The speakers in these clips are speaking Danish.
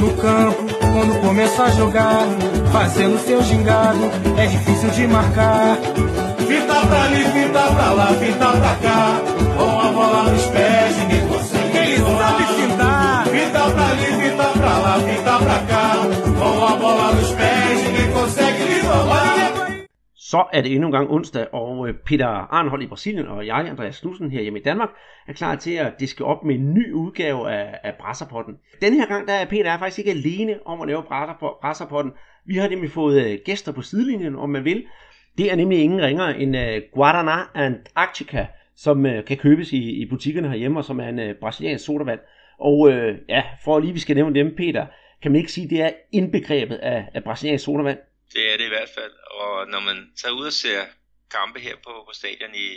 No campo, quando começa a jogar, fazendo seu gingado, é difícil de marcar. Fita pra ali, fita pra lá, fita pra cá, com a bola nos pés, ninguém consegue. Ele sabe fintar. Fita pra ali, fita pra lá, fita pra cá, com a bola nos pés, Så er det endnu en gang onsdag, og øh, Peter Arnhold i Brasilien og jeg, Andreas Knudsen her hjemme i Danmark, er klar til at diske op med en ny udgave af, af Brasserpotten. Den her gang der er Peter er faktisk ikke alene om at lave Brasserpotten. Vi har nemlig fået øh, gæster på sidelinjen, om man vil. Det er nemlig ingen ringere end øh, uh, Guaraná Antarctica, som uh, kan købes i, i butikkerne herhjemme, og som er en uh, brasiliansk sodavand. Og uh, ja, for lige vi skal nævne dem, Peter, kan man ikke sige, at det er indbegrebet af, af brasiliansk sodavand? Det er det i hvert fald. Og når man tager ud og ser kampe her på, på stadion i,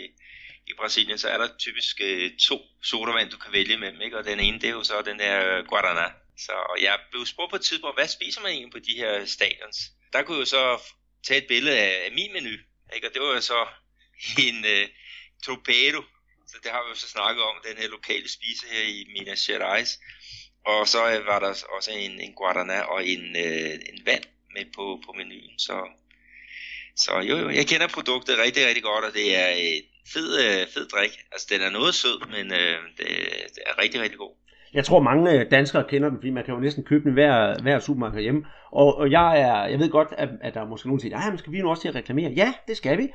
i Brasilien, så er der typisk øh, to sodavand, du kan vælge mellem. Ikke? Og den ene, det er jo så den der øh, Guaraná. Så og jeg blev spurgt på et tidspunkt, hvad spiser man egentlig på de her stadions? Der kunne jeg jo så tage et billede af, af min menu. Ikke? Og det var jo så en øh, torpedo. Så det har vi jo så snakket om, den her lokale spise her i Minas Gerais. Og så øh, var der også en, en Guaraná og en, øh, en vand med på, på menuen. Så, så jo, jo, jeg kender produktet rigtig, rigtig godt, og det er en fed, øh, fed drik. Altså, den er noget sød, men øh, det, det er rigtig, rigtig god. Jeg tror mange øh, danskere kender den, fordi man kan jo næsten købe den hver, hver supermarked hjemme. Og, og jeg, er, jeg ved godt, at, at der er måske nogen, der siger, men skal vi nu også til at reklamere? Ja, det skal vi.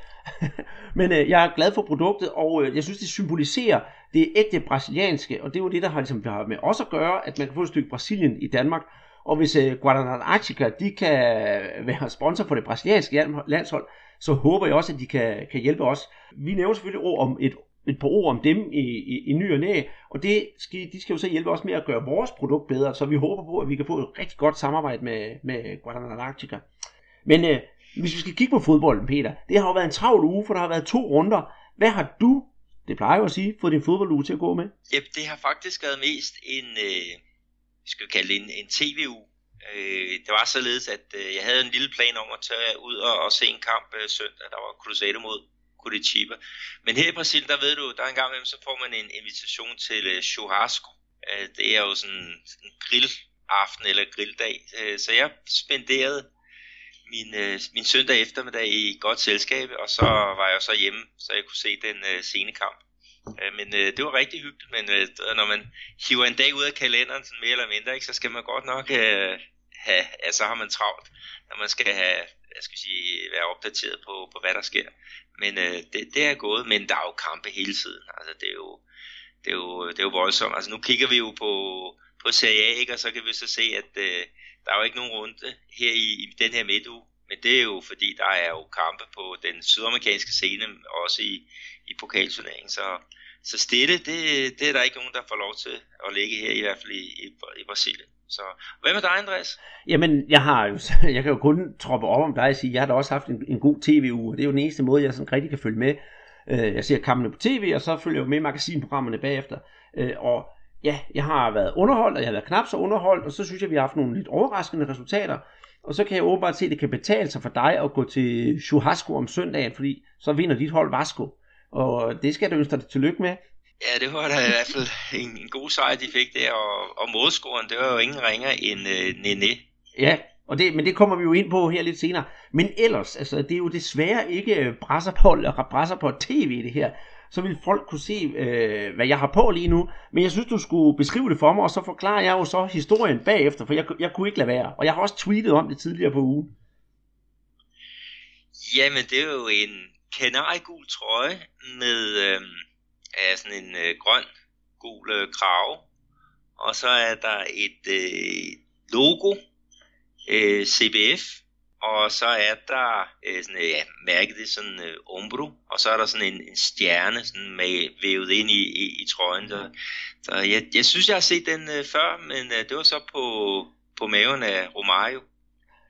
men øh, jeg er glad for produktet, og øh, jeg synes, det symboliserer det ægte brasilianske, og det er jo det, der har, ligesom, der har med os at gøre, at man kan få et stykke Brasilien i Danmark. Og hvis øh, Guadalajara de kan være sponsor for det brasilianske landshold, så håber jeg også, at de kan, kan hjælpe os. Vi nævner selvfølgelig ord om et, et par ord om dem i, i, i ny og næ, og det skal, de skal jo så hjælpe os med at gøre vores produkt bedre, så vi håber på, at vi kan få et rigtig godt samarbejde med, med Guadalajara. Men øh, hvis vi skal kigge på fodbolden, Peter, det har jo været en travl uge, for der har været to runder. Hvad har du, det plejer jo at sige, fået din fodbolduge til at gå med? Ja, det har faktisk været mest en, øh, skal kalde det en, en tv-uge. Øh, det var således, at øh, jeg havde en lille plan om at tage ud og, og se en kamp øh, søndag, der var Cruzeiro mod Curitiba. Men her i Brasilien, der ved du, der er en gang imellem, så får man en invitation til øh, churrasco. Øh, det er jo sådan en grillaften eller grilldag. Øh, så jeg spenderede min, øh, min søndag eftermiddag i godt selskab, og så var jeg så hjemme, så jeg kunne se den øh, sene kamp. Øh, men øh, det var rigtig hyggeligt, men øh, når man hiver en dag ud af kalenderen, sådan mere eller mindre, ikke, så skal man godt nok øh, have, ja, så har man travlt, når man skal have, jeg skal sige, være opdateret på, på hvad der sker. Men øh, det, det er gået, men der er jo kampe hele tiden, altså det er jo, det er jo, det er jo voldsomt. Altså nu kigger vi jo på, på Serie A, ikke, og så kan vi så se, at øh, der er jo ikke nogen runde her i, i den her midtuge, men det er jo fordi, der er jo kampe på den sydamerikanske scene, også i, i pokalturneringen, så så stille, det, det er der ikke nogen, der får lov til at ligge her, i hvert fald i, i, i Brasilien. Så hvad med dig, Andreas? Jamen, jeg har jo, jeg kan jo kun troppe op om dig og sige, jeg har da også haft en, en god tv-uge, og det er jo den eneste måde, jeg sådan rigtig kan følge med. Øh, jeg ser kampene på tv, og så følger jeg med magasinprogrammerne bagefter. Øh, og ja, jeg har været underholdt, og jeg har været knap så underholdt, og så synes jeg, vi har haft nogle lidt overraskende resultater. Og så kan jeg åbenbart se, at det kan betale sig for dig at gå til churrasco om søndagen, fordi så vinder dit hold Vasco. Og det skal du ønske dig tillykke med. Ja, det var da i hvert fald en, en god sejr, de fik der, og, og målscoren, det var jo ingen ringer end øh, Nene. Ja, og det, men det kommer vi jo ind på her lidt senere. Men ellers, altså, det er jo desværre ikke brasser på, brasser på tv det her. Så vil folk kunne se, øh, hvad jeg har på lige nu. Men jeg synes, du skulle beskrive det for mig, og så forklarer jeg jo så historien bagefter, for jeg, jeg kunne ikke lade være. Og jeg har også tweetet om det tidligere på ugen. Jamen, det er jo en, kanariegul trøje med øh, er sådan en øh, grøn gul øh, krave. Og så er der et øh, logo, øh, CBF, og så er der øh, sådan, øh, ja, mærket det sådan øh, ombro, og så er der sådan en, en stjerne sådan med, vævet ind i, i, i trøjen. Så, så jeg, jeg synes, jeg har set den øh, før, men øh, det var så på, på maven af Romario.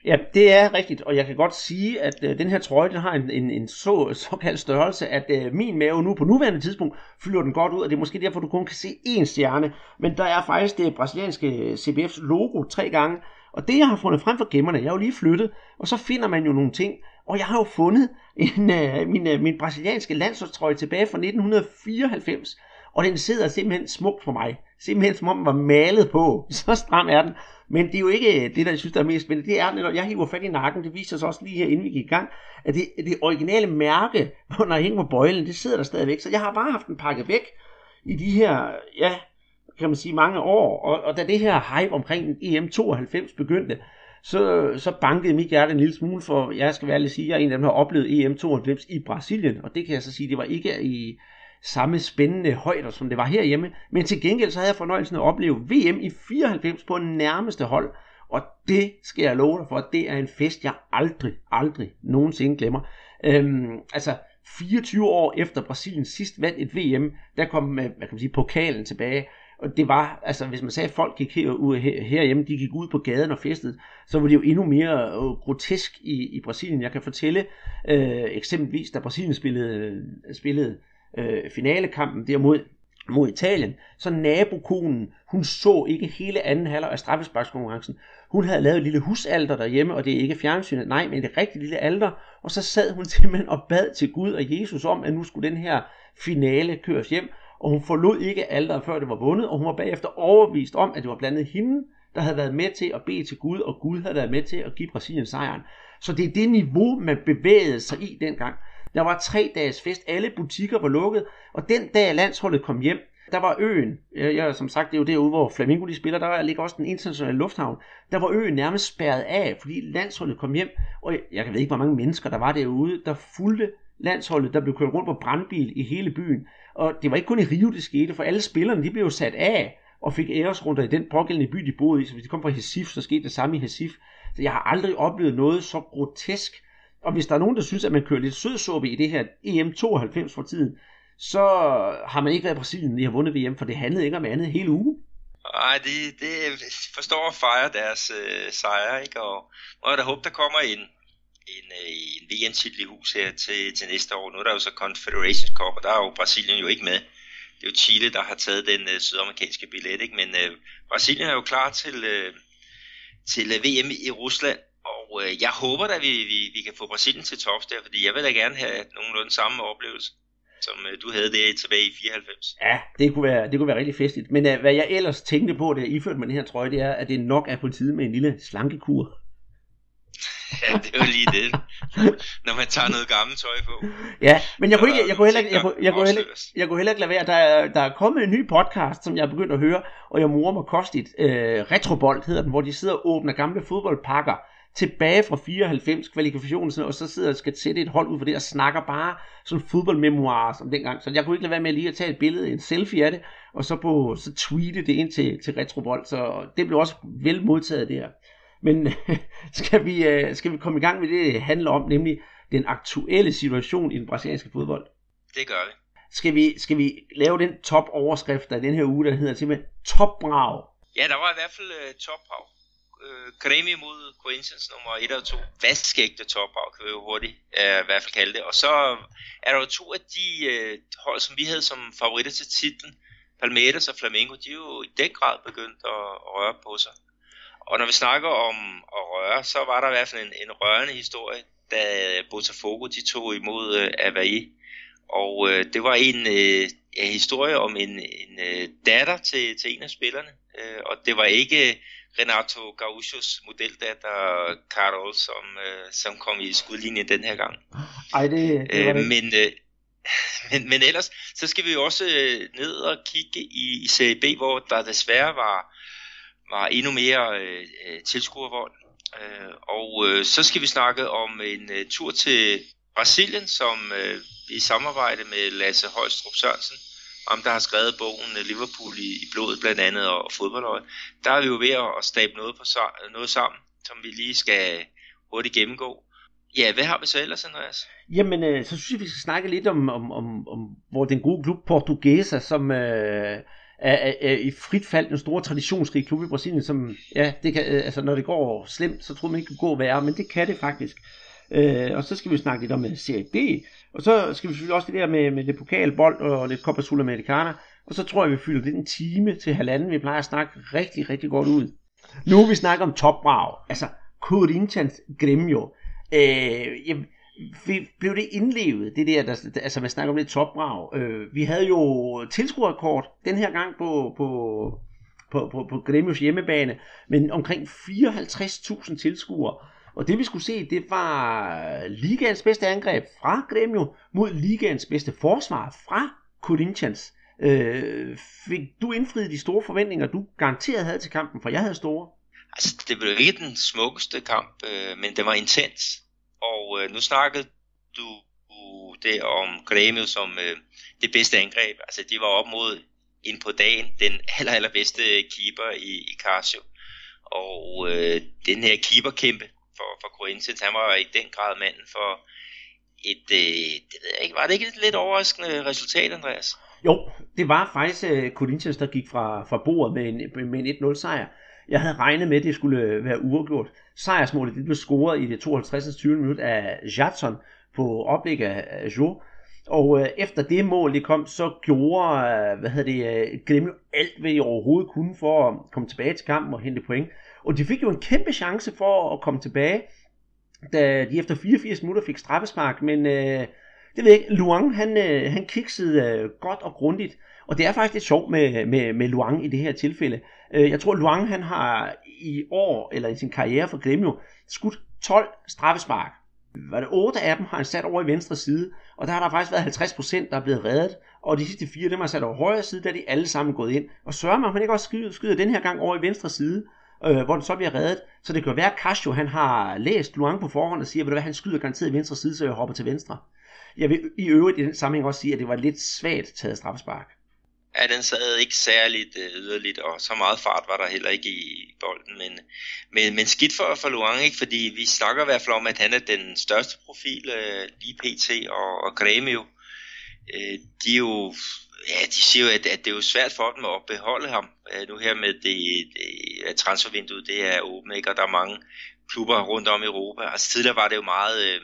Ja, det er rigtigt, og jeg kan godt sige, at øh, den her trøje, den har en, en, en så, såkaldt størrelse, at øh, min mave nu på nuværende tidspunkt fylder den godt ud, og det er måske derfor, du kun kan se én stjerne, men der er faktisk det brasilianske øh, CBF's logo tre gange, og det jeg har fundet frem for gemmerne, jeg har jo lige flyttet, og så finder man jo nogle ting, og jeg har jo fundet en, øh, min, øh, min brasilianske landsholdstrøje tilbage fra 1994, og den sidder simpelthen smukt for mig. Simpelthen som om den var malet på. Så stram er den. Men det er jo ikke øh, det, der jeg synes, der er mest spændende. Det er, når jeg hiver fat i nakken, det viser sig også lige her, inden vi gik i gang, at det, det originale mærke, når jeg hænger på bøjlen, det sidder der stadigvæk. Så jeg har bare haft den pakket væk i de her, ja, kan man sige, mange år. Og, og da det her hype omkring EM92 begyndte, så, så bankede mit hjerte en lille smule, for jeg skal være sige, at jeg er en af dem, der har oplevet EM92 i Brasilien, og det kan jeg så sige, det var ikke i samme spændende højder, som det var herhjemme, men til gengæld så havde jeg fornøjelsen af at opleve VM i 94 på nærmeste hold, og det skal jeg love dig for, det er en fest, jeg aldrig, aldrig nogensinde glemmer. Øhm, altså, 24 år efter Brasilien sidst vandt et VM, der kom øh, hvad kan man sige, pokalen tilbage, og det var, altså hvis man sagde, at folk gik her, her, herhjemme, de gik ud på gaden og festede, så var det jo endnu mere øh, grotesk i, i Brasilien. Jeg kan fortælle øh, eksempelvis, da Brasilien spillede, spillede øh, finalekampen der mod, mod Italien, så nabokonen, hun så ikke hele anden halvleg af straffesparkskonkurrencen. Hun havde lavet et lille husalter derhjemme, og det er ikke fjernsynet, nej, men et rigtig lille alter, og så sad hun simpelthen og bad til Gud og Jesus om, at nu skulle den her finale køres hjem, og hun forlod ikke alderen, før det var vundet, og hun var bagefter overbevist om, at det var blandet hende, der havde været med til at bede til Gud, og Gud havde været med til at give Brasilien sejren. Så det er det niveau, man bevægede sig i dengang. Der var tre dages fest, alle butikker var lukket, og den dag landsholdet kom hjem, der var øen, jeg, som sagt, det er jo derude, hvor Flamingo de spiller, der ligger også den internationale lufthavn, der var øen nærmest spærret af, fordi landsholdet kom hjem, og jeg, jeg ved ikke, hvor mange mennesker der var derude, der fulgte landsholdet, der blev kørt rundt på brandbil i hele byen. Og det var ikke kun i Rio, det skete, for alle spillerne, de blev jo sat af og fik æresrunder i den pågældende by, de boede i. Så hvis de kom fra Hesif, så skete det samme i Hesif. Så jeg har aldrig oplevet noget så grotesk. Og hvis der er nogen, der synes, at man kører lidt sødsuppe i det her EM92 for tiden, så har man ikke været i Brasilien, når de har vundet VM, for det handlede ikke om andet hele ugen. Nej, det, det forstår at fejre deres øh, sejre, ikke? Og, må jeg da håbe, der kommer øh, en, en, øh, en VM-titel i hus her til, til næste år. Nu er der jo så Confederations Cup, og der er jo Brasilien jo ikke med. Det er jo Chile, der har taget den øh, sydamerikanske billet, ikke? men øh, Brasilien er jo klar til, øh, til øh, VM i Rusland, og uh, jeg håber da, vi, vi, vi kan få Brasilien til tops der, fordi jeg vil da gerne have nogenlunde samme oplevelse som uh, du havde det tilbage i 94. Ja, det kunne være, det kunne være rigtig festligt. Men uh, hvad jeg ellers tænkte på, da jeg iførte mig den her trøje, det er, at det nok er på tide med en lille slankekur. ja, det er jo lige det. Når man tager noget gammelt tøj på. Ja, men jeg kunne, ikke, jeg, kunne heller, jeg, kunne, jeg, kunne heller, jeg kunne heller ikke lade være. Der er, der er kommet en ny podcast, som jeg er begyndt at høre, og jeg morer mig kostigt. Øh, Retrobold hedder den, hvor de sidder og åbner gamle fodboldpakker tilbage fra 94 kvalifikationen, og så sidder og skal sætte et hold ud for det, og snakker bare sådan fodboldmemoirer som dengang. Så jeg kunne ikke lade være med lige at tage et billede, en selfie af det, og så, på, så tweete det ind til, til Retrobold. Så det blev også vel modtaget der. Men skal vi, øh, skal vi komme i gang med det, det handler om, nemlig den aktuelle situation i den brasilianske fodbold? Det gør vi. Skal vi, skal vi lave den top overskrift af den her uge, der hedder simpelthen topbrag? Ja, der var i hvert fald uh, topbrag øh, Grêmio mod Corinthians nummer 1 og 2. Vaskægte topbrag, kan vi jo hurtigt øh, i hvert fald kalde det. Og så er der jo to af de øh, hold, som vi havde som favoritter til titlen. Palmeiras og Flamengo, de er jo i den grad begyndt at, at røre på sig. Og når vi snakker om at røre, så var der i hvert fald en, en rørende historie, da Botafogo de tog imod øh, Avaí. Og øh, det var en øh, ja, historie om en, en øh, datter til, til en af spillerne. øh, og det var ikke Renato Gauchos modeldatter Carol, som, uh, som kom i skudlinjen den her gang. Ej, det, det var det. Uh, men, uh, men, men ellers, så skal vi jo også uh, ned og kigge i, i Serie B, hvor der desværre var var endnu mere øh, øh, tilskuervold. Øh, og øh, så skal vi snakke om en øh, tur til Brasilien, som øh, i samarbejde med Lasse Højstrup Sørensen, om der har skrevet bogen øh, Liverpool i, i blodet blandt andet og, fodboldøje. Der er vi jo ved at stable noget, på, noget sammen, som vi lige skal hurtigt gennemgå. Ja, hvad har vi så ellers, Andreas? Jamen, øh, så synes jeg, vi skal snakke lidt om, om, om, om hvor den gode klub Portuguesa, som øh, er, er, er i frit fald en stor traditionsrig klub i Brasilien, som, ja, det kan, øh, altså når det går slemt, så tror man ikke, det kan gå værre, men det kan det faktisk. Øh, og så skal vi snakke lidt om øh, Serie B, og så skal vi selvfølgelig også det der med, med lidt pokalbold og lidt Copa Sudamericana, og så tror jeg, vi fylder den en time til halvanden. Vi plejer at snakke rigtig, rigtig godt ud. Nu vi snakker om topbrag, altså Corinthians Gremio. Øh, jeg, blev det indlevet, det der, der altså man snakker om lidt topbrag. Øh, vi havde jo tilskuerrekord den her gang på, på, på, på, på Gremios hjemmebane, men omkring 54.000 tilskuere. Og det vi skulle se, det var ligaens bedste angreb fra Gremio mod ligaens bedste forsvar fra Corinthians. Øh, fik du indfriet de store forventninger, du garanteret havde til kampen, for jeg havde store? Altså, det blev ikke den smukkeste kamp, øh, men det var intens. Og øh, nu snakkede du det om Grêmio som øh, det bedste angreb. Altså, de var op mod ind på dagen den aller, allerbedste keeper i, i Casio. Og øh, den her keeperkæmpe for, for Corinthians, han var i den grad manden for et, øh, det ved jeg ikke, var det ikke et lidt overraskende resultat, Andreas? Jo, det var faktisk uh, Corinthians, der gik fra, fra bordet med en, med en 1-0 sejr. Jeg havde regnet med, at det skulle øh, være uafgjort. Sejrsmålet det blev scoret i det 52. 20. minut af Jadson på oplæg af Jo. Og øh, efter det mål det kom, så gjorde øh, hvad hedder det, øh, Gremio alt, hvad de overhovedet kunne for at komme tilbage til kampen og hente point. Og de fik jo en kæmpe chance for at komme tilbage, da de efter 84 minutter fik straffespark, men øh, det ved jeg ikke, Luang han, øh, han kiksede øh, godt og grundigt, og det er faktisk lidt sjovt med, med, med Luang i det her tilfælde. Øh, jeg tror, Luang han har i år, eller i sin karriere for Gremio, skudt 12 straffespark. Var det 8 af dem har han sat over i venstre side, og der har der faktisk været 50 procent, der er blevet reddet, og de sidste fire, dem har sat over højre side, der er de alle sammen gået ind. Og sørger man, at man ikke også skyder, skyder den her gang over i venstre side, øh, hvor den så bliver reddet. Så det kan være, at Casio han har læst Luang på forhånd og siger, at han skyder garanteret i venstre side, så jeg hopper til venstre. Jeg vil i øvrigt i den sammenhæng også sige, at det var lidt svagt taget straffespark. Ja, den sad ikke særligt øh, yderligt, og så meget fart var der heller ikke i bolden. Men, men, men skidt for, for Luang, ikke? fordi vi snakker i hvert fald om, at han er den største profil øh, lige PT og, og Gremio. Øh, de er jo ja, de siger jo, at, at det er jo svært for dem at beholde ham. Øh, nu her med det, det at transfervinduet det er åbent, ikke? og der er mange klubber rundt om i Europa. Altså tidligere var det jo meget... Øh,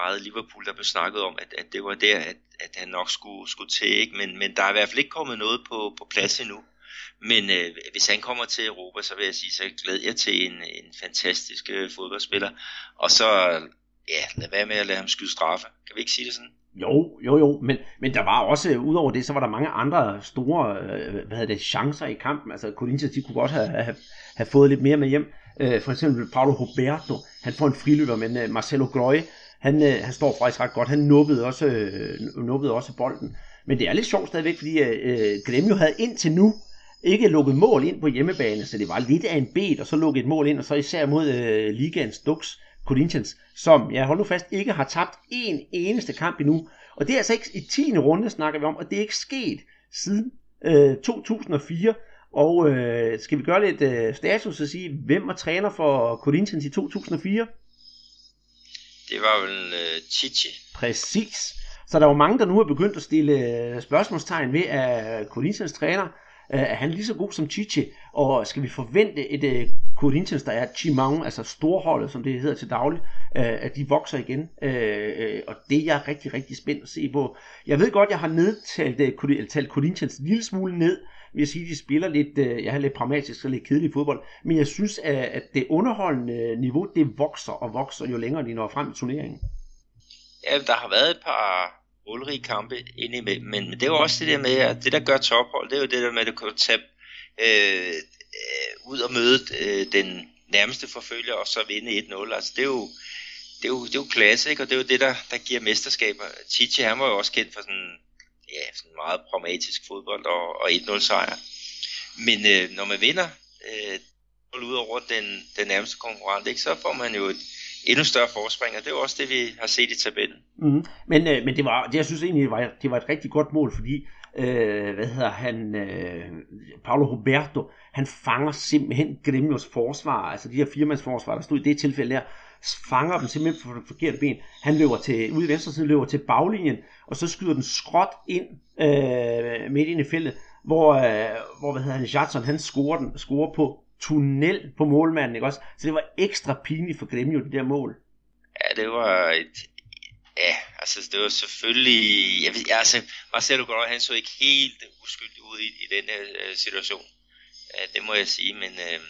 meget Liverpool, der blev snakket om, at, at det var der, at, at han nok skulle, skulle til, ikke? Men, men der er i hvert fald ikke kommet noget på, på plads endnu. Men øh, hvis han kommer til Europa, så vil jeg sige, så glæder jeg til en, en fantastisk øh, fodboldspiller. Og så, ja, lad være med at lade ham skyde straffe. Kan vi ikke sige det sådan? Jo, jo, jo, men, men der var også, udover det, så var der mange andre store, øh, hvad hedder det, chancer i kampen. Altså, Corinthians, de kunne godt have, have, have fået lidt mere med hjem. Øh, for eksempel Paulo Roberto, han får en friløber, men øh, Marcelo Grøje, han, øh, han står faktisk ret godt. Han nubbede også, øh, nubbede også bolden. Men det er lidt sjovt stadigvæk, fordi øh, øh Gremio havde indtil nu ikke lukket mål ind på hjemmebane, så det var lidt af en bed, og så lukke et mål ind, og så især mod øh, Ligaens duks, Corinthians, som, jeg holder nu fast, ikke har tabt en eneste kamp endnu. Og det er altså ikke i 10. runde, snakker vi om, og det er ikke sket siden øh, 2004. Og øh, skal vi gøre lidt øh, status og sige, hvem var træner for Corinthians i 2004? Det var vel øh, Chichi. Præcis. Så der er jo mange, der nu er begyndt at stille øh, spørgsmålstegn ved, at Corinthians træner, øh, er han lige så god som Chichi? Og skal vi forvente et øh, uh, Corinthians, der er Chimang, altså storholdet, som det hedder til daglig, uh, at de vokser igen? Uh, uh, og det er jeg rigtig, rigtig spændt at se på. Jeg ved godt, jeg har nedtalt uh, talt Corinthians en lille smule ned, vil sige, at de spiller lidt, øh, jeg har lidt pragmatisk og lidt kedelig fodbold, men jeg synes, at det underholdende niveau, det vokser og vokser, jo længere de når frem i turneringen. Ja, der har været et par målrige kampe indimellem, men det er jo også det der med, at det der gør tophold, det er jo det der med, at du kan tage øh, øh, ud og møde øh, den nærmeste forfølger, og så vinde 1-0. Altså det er jo, det er jo, det er jo klasse, ikke? og det er jo det, der, der giver mesterskaber. Chichi, han var jo også kendt for sådan ja, sådan meget pragmatisk fodbold og, og 1-0 sejr. Men øh, når man vinder øh, ud over den, den nærmeste konkurrent, ikke, så får man jo et endnu større forspring, og det er jo også det, vi har set i tabellen. Mm. Men, øh, men det var, det jeg synes egentlig, det var, det var et rigtig godt mål, fordi øh, hvad hedder han, øh, Paolo Roberto, han fanger simpelthen Gremios forsvar, altså de her firmandsforsvar, der stod i det tilfælde der, fanger dem simpelthen på det forkerte ben. Han løber til, ude i venstre side, løber til baglinjen, og så skyder den skråt ind øh, midt ind i feltet, hvor, øh, hvor hvad hedder han, Jadson, han scorer, den, scorer på tunnel på målmanden, ikke også? Så det var ekstra pinligt for Gremio, det der mål. Ja, det var et, ja, altså det var selvfølgelig, jeg ved, altså Marcelo Godoy, han så ikke helt uskyldig ud i, i den her uh, situation. Ja, det må jeg sige, men uh,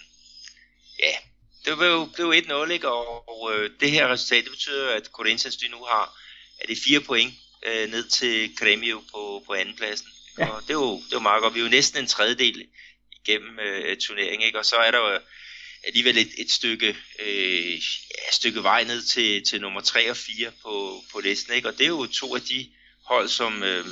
ja, det blev, blev 1-0, ikke? Og, og øh, det her resultat, det betyder, at Corinthians de nu har er det fire point øh, ned til Gremio på, på andenpladsen. Ja. Og det er, jo, det er jo meget godt. Vi er jo næsten en tredjedel igennem øh, turneringen, ikke? Og så er der jo øh, alligevel et, et stykke, øh, ja, et stykke vej ned til, til nummer 3 og 4 på, på listen, ikke? Og det er jo to af de hold, som, øh,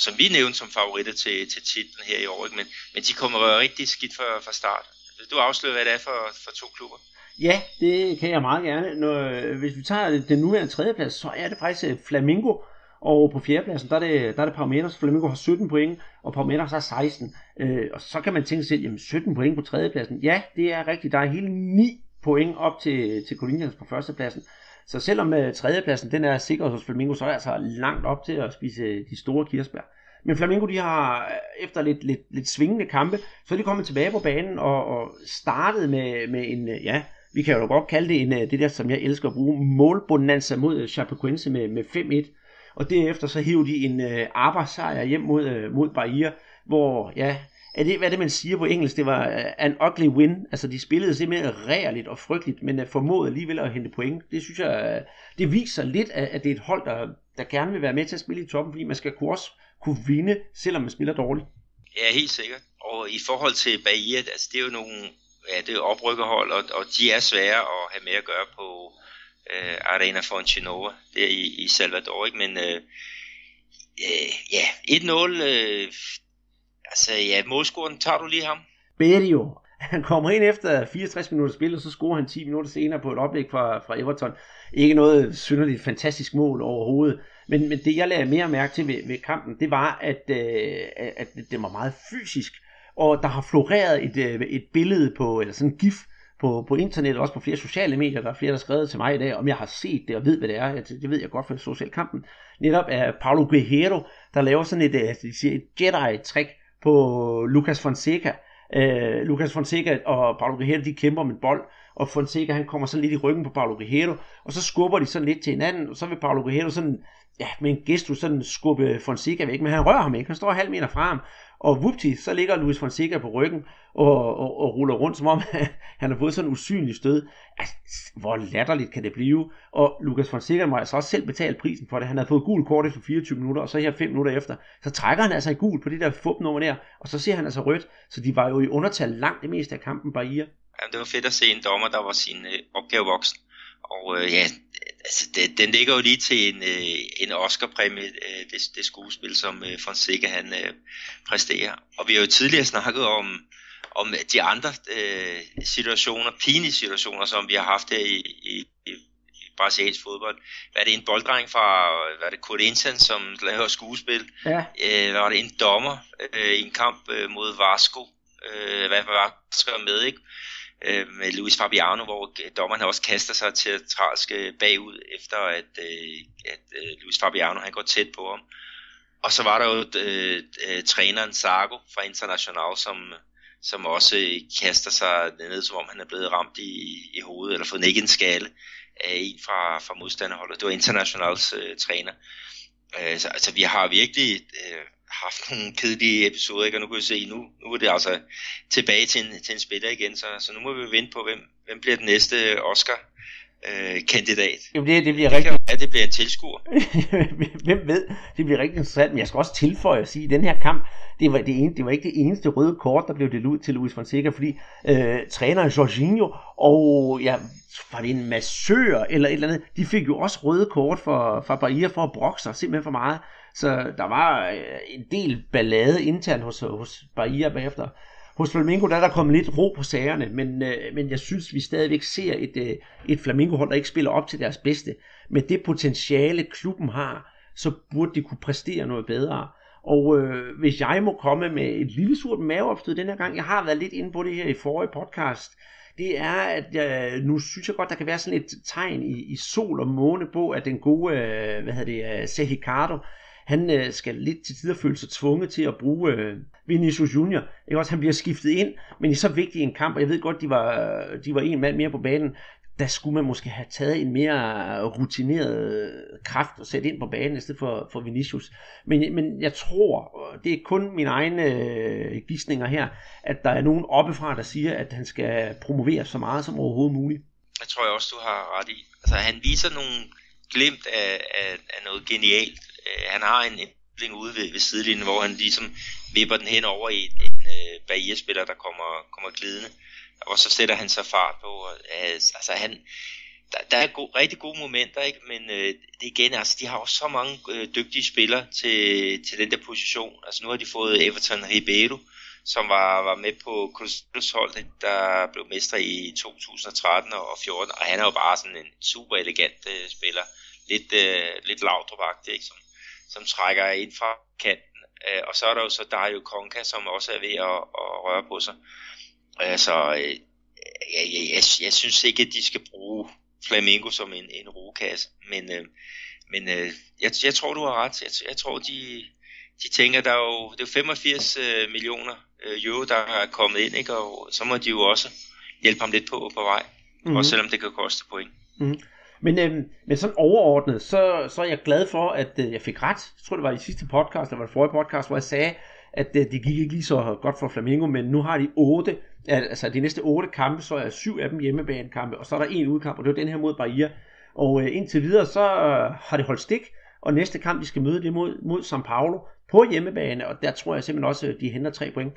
som vi nævnte som favoritter til, til titlen her i år, ikke? Men, men de kommer rigtig skidt fra, fra start. Du afslører, hvad det er for, for to klubber. Ja, det kan jeg meget gerne. Når, hvis vi tager den nuværende tredjeplads, så er det faktisk øh, Flamingo, og på fjerdepladsen, der er det, der er det Parmeters. Flamengo har 17 point, og Parmeters har 16. Øh, og så kan man tænke sig selv, jamen 17 point på tredjepladsen. Ja, det er rigtigt. Der er hele 9 point op til, til Corinthians på førstepladsen. Så selvom uh, tredjepladsen den er sikker hos Flamingo, så er jeg altså langt op til at spise øh, de store kirsebær. Men Flamengo, de har øh, efter lidt, lidt, lidt svingende kampe, så er de kommet tilbage på banen og, og startet med, med en, ja, vi kan jo godt kalde det en, det der, som jeg elsker at bruge, målbonanza mod Chapecoense med, med 5-1. Og derefter så hiver de en øh, arbejdssejr hjem mod, øh, mod Bahia, hvor, ja, er det, hvad er det, man siger på engelsk? Det var uh, an ugly win. Altså, de spillede simpelthen rærligt og frygteligt, men uh, formåede alligevel at hente point. Det synes jeg, uh, det viser lidt, at, at det er et hold, der, der gerne vil være med til at spille i toppen, fordi man skal kunne også kunne vinde, selvom man spiller dårligt. Ja, helt sikkert. Og i forhold til Bahia, altså det er jo nogle ja, det er oprykkerhold, og, og de er svære at have med at gøre på øh, Arena Fontinova, der i, i Salvador, ikke? Men øh, øh, ja, 1-0, øh, altså ja, målscoren, tager du lige ham? Berio, han kommer ind efter 64 minutter spil, og så scorer han 10 minutter senere på et oplæg fra, fra Everton. Ikke noget synderligt fantastisk mål overhovedet. Men, men det jeg lagde mere mærke til ved, ved kampen, det var, at, øh, at det var meget fysisk. Og der har floreret et, øh, et billede på, eller sådan en gif på, på internettet, også på flere sociale medier. Der er flere, der har skrevet til mig i dag, om jeg har set det og ved, hvad det er. Det ved jeg godt fra social kampen. Netop er Paulo Guerrero, der laver sådan et, øh, de siger, et Jedi-trick på Lucas Fonseca. Uh, Lucas Fonseca og Paulo Guerrero, de kæmper om en bold, og Fonseca han kommer sådan lidt i ryggen på Paulo Guerrero, og så skubber de sådan lidt til hinanden, og så vil Paulo Guerrero sådan ja, med en gestus sådan skubbe Fonseca væk, men han rører ham ikke. Han står halv meter fra ham, og vupti, så ligger Luis Fonseca på ryggen og, og, og ruller rundt, som om han har fået sådan en usynlig stød. Altså, hvor latterligt kan det blive? Og Lucas Fonseca må altså også selv betale prisen for det. Han havde fået gul kort efter 24 minutter, og så her 5 minutter efter, så trækker han altså i gul på det der fupnummer der, og så ser han altså rødt. Så de var jo i undertal langt det meste af kampen, Bahia. Jamen, det var fedt at se en dommer, der var sin øh, opgave voksen. Og øh, ja, altså, det, den ligger jo lige til en, øh, en Oscar-præmie, øh, det, det skuespil, som øh, Fonseca han øh, præsterer. Og vi har jo tidligere snakket om, om de andre øh, situationer, pinlige situationer, som vi har haft her i, i, i brasiliansk fodbold. Hvad er det en bolddreng fra, hvad er det Corinthians, som laver skuespil? Ja. Øh, var det en dommer øh, i en kamp øh, mod Vasco? Øh, hvad var Vasco med, ikke? Øh, med Luis Fabiano, hvor dommeren også kaster sig teatralsk øh, bagud, efter at, øh, at øh, Luis Fabiano han går tæt på ham. Og så var der jo øh, øh, træneren Sago fra International, som, som også øh, kaster sig ned, som om han er blevet ramt i, i hovedet, eller fået en skalle af en fra, fra modstanderholdet. Det var Internationals øh, træner. Øh, så, altså vi har virkelig øh, haft nogle kedelige episoder, ikke? og nu kan vi se, nu, nu er det altså tilbage til en, til en spiller igen, så, så nu må vi vente på, hvem, hvem bliver den næste Oscar øh, kandidat. Jamen det, det bliver det rigtig... Ja, det bliver en tilskuer. Hvem ved, det bliver rigtig interessant, men jeg skal også tilføje at sige, at den her kamp, det var, det, ene, det var ikke det eneste røde kort, der blev delt ud til Luis Fonseca, fordi øh, træneren Jorginho og ja, var det en massør eller et eller andet, de fik jo også røde kort for, for Bahia for at brokke sig simpelthen for meget. Så der var øh, en del ballade internt hos, hos Bahia bagefter. Hos Flamingo der er der kommet lidt ro på sagerne, men, øh, men jeg synes, vi stadigvæk ser et, øh, et Flamingo-hold, der ikke spiller op til deres bedste. Med det potentiale, klubben har, så burde de kunne præstere noget bedre. Og øh, hvis jeg må komme med et lille surt maveopstød den her gang, jeg har været lidt inde på det her i forrige podcast, det er, at jeg, nu synes jeg godt, der kan være sådan et tegn i, i sol og måne på, at den gode, øh, hvad hedder det, uh, Ricardo, han øh, skal lidt til tider føle sig tvunget til at bruge øh, Vinicius Junior. Ikke også, han bliver skiftet ind, men i så vigtig en kamp, og jeg ved godt, de var, de var en mand mere på banen, der skulle man måske have taget en mere rutineret øh, kraft og sætte ind på banen i stedet for, for Vinicius. Men, men jeg tror, øh, det er kun mine egne øh, gissninger her, at der er nogen oppefra, der siger, at han skal promovere så meget som overhovedet muligt. Jeg tror jeg også, du har ret i. Altså, han viser nogle glimt af, af, af noget genialt. Øh, han har en, en ude ved, ved sidelinjen, hvor han ligesom vipper den hen over i en, en øh, barrierespiller, der kommer, kommer glidende og så sætter han sig fart på. Og, øh, altså han, der, der er go, rigtig gode momenter, ikke? men øh, det igen, altså, de har jo så mange øh, dygtige spillere til, til den der position. Altså nu har de fået Everton Ribeiro, som var, var med på Cruzeros hold, der blev mester i 2013 og 14, og han er jo bare sådan en super elegant øh, spiller. Lidt, øh, lidt lavdrup ikke? Som, som trækker ind fra kanten. Øh, og så er der jo så Dario Konka, som også er ved at, at røre på sig. Altså, øh, jeg, jeg, jeg, jeg synes ikke, at de skal bruge Flamingo som en, en rugekasse, men, øh, men øh, jeg, jeg tror, du har ret. Jeg, jeg tror, de, de tænker, der er jo, det er 85 øh, millioner øh, euro, der er kommet ind, ikke? og så må de jo også hjælpe ham lidt på på vej, mm-hmm. også selvom det kan koste point. Mm-hmm. Men, øhm, men sådan overordnet, så, så er jeg glad for, at øh, jeg fik ret. Jeg tror, det var i sidste podcast, eller var det forrige podcast, hvor jeg sagde, at øh, det gik ikke lige så godt for Flamingo, men nu har de otte altså de næste otte kampe, så er syv af dem hjemmebanekampe, og så er der en udkamp, og det er den her mod Bahia. Og øh, indtil videre, så øh, har det holdt stik, og næste kamp, de skal møde, det mod, mod São Paulo på hjemmebane, og der tror jeg simpelthen også, at de henter tre point.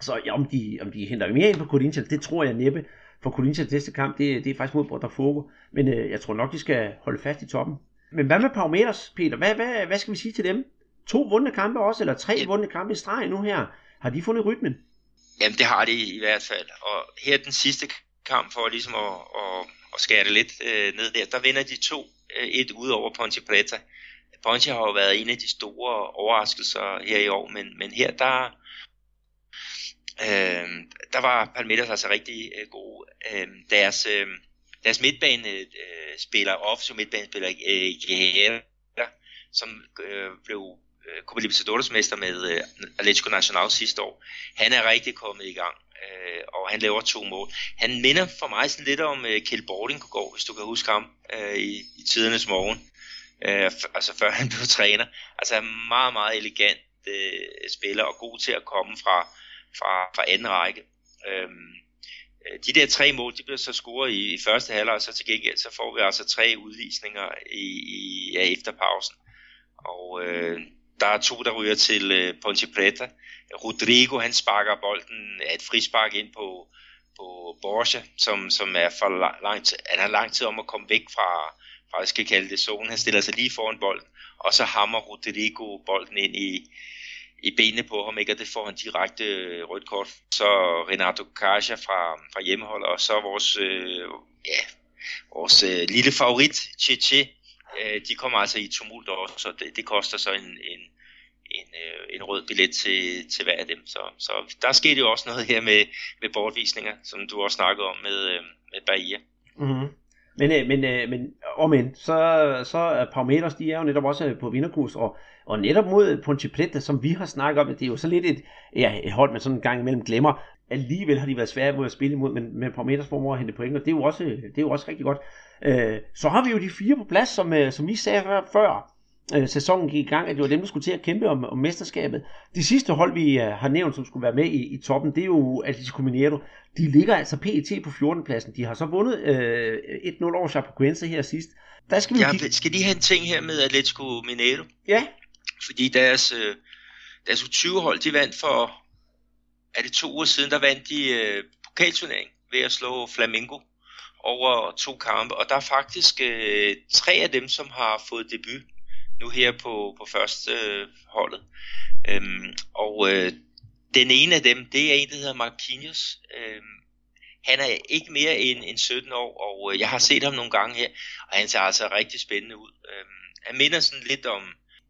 Så ja, om, de, om de henter mere ind på Corinthians, det tror jeg næppe, for Corinthians næste kamp, det, det er faktisk mod Botafogo, men øh, jeg tror nok, de skal holde fast i toppen. Men hvad med Parameters, Peter? Hvad, hvad, hvad skal vi sige til dem? To vundne kampe også, eller tre vundne kampe i streg nu her. Har de fundet rytmen? Jamen det har de i hvert fald. Og her den sidste kamp for ligesom at, at, at skære det lidt øh, ned der, der vinder de to øh, et ud over Ponte Preta. Ponte har jo været en af de store overraskelser her i år, men, men her der, øh, der var Palmeiras altså rigtig øh, gode. Øhm, øhm, øh, deres, øh, deres midtbanespiller, øh, offensiv midtbanespiller, øh, Guerrero, som øh, blev øh, Copa Libertadores mester med øh, Atletico Nacional sidste år. Han er rigtig kommet i gang, øh, og han laver to mål. Han minder for mig sådan lidt om øh, Kjell Bording går, hvis du kan huske ham øh, i, i tidernes morgen. Øh, altså før han blev træner. Altså en meget, meget elegant øh, spiller og god til at komme fra, fra, fra anden række. Øhm, øh, de der tre mål, de bliver så scoret i, i første halvleg, og så til gengæld, så får vi altså tre udvisninger i, i, ja, efter pausen. Og øh, der er to, der ryger til øh, Ponte Preta. Rodrigo, han sparker bolden af et frispark ind på, på Borja, som, som er for lang, tid, han har lang tid om at komme væk fra, fra jeg skal kalde det zone. Han stiller sig lige foran bolden, og så hammer Rodrigo bolden ind i, i benene på ham, ikke? og det får han direkte øh, rødt kort. Så Renato Caja fra, fra hjemmeholdet, og så vores, øh, ja, vores øh, lille favorit, Cheche, øh, de kommer altså i tumult også, så det, det koster så en, en, en, øh, en rød billet til, til hver af dem. Så, så der skete jo også noget her med, med bortvisninger, som du også snakkede om med, øh, med Bahia. Mm-hmm. Men, øh, men, øh, men omend, så, så er Palmeiras, de er jo netop også på vinderkurs, og, og netop mod Ponte Preta, som vi har snakket om, det er jo så lidt et, ja, et hold, man sådan en gang imellem glemmer. Alligevel har de været svære mod at spille imod, men, men Palmeiras formår at hente point, og det er jo også, det er jo også rigtig godt. Øh, så har vi jo de fire på plads, som, øh, som vi sagde før, øh, sæsonen gik i gang, at det var dem, der skulle til at kæmpe om, om mesterskabet. De sidste hold, vi uh, har nævnt, som skulle være med i, i toppen, det er jo Atletico Mineiro. De ligger altså PET på 14. pladsen. De har så vundet øh, 1-0 over Chapecoense her sidst. Der skal, vi ja, kigge... skal de have en ting her med Atletico Mineiro? Ja. Fordi deres, øh, deres U20-hold, de vandt for, er det to uger siden, der vandt de øh, pokalturnering ved at slå Flamingo over to kampe, og der er faktisk øh, tre af dem, som har fået debut nu her på, på første øh, holdet. Øhm, og øh, den ene af dem, det er en, der hedder Marquinhos. Øhm, han er ikke mere end, end 17 år, og øh, jeg har set ham nogle gange her, og han ser altså rigtig spændende ud. Øhm, han minder sådan lidt om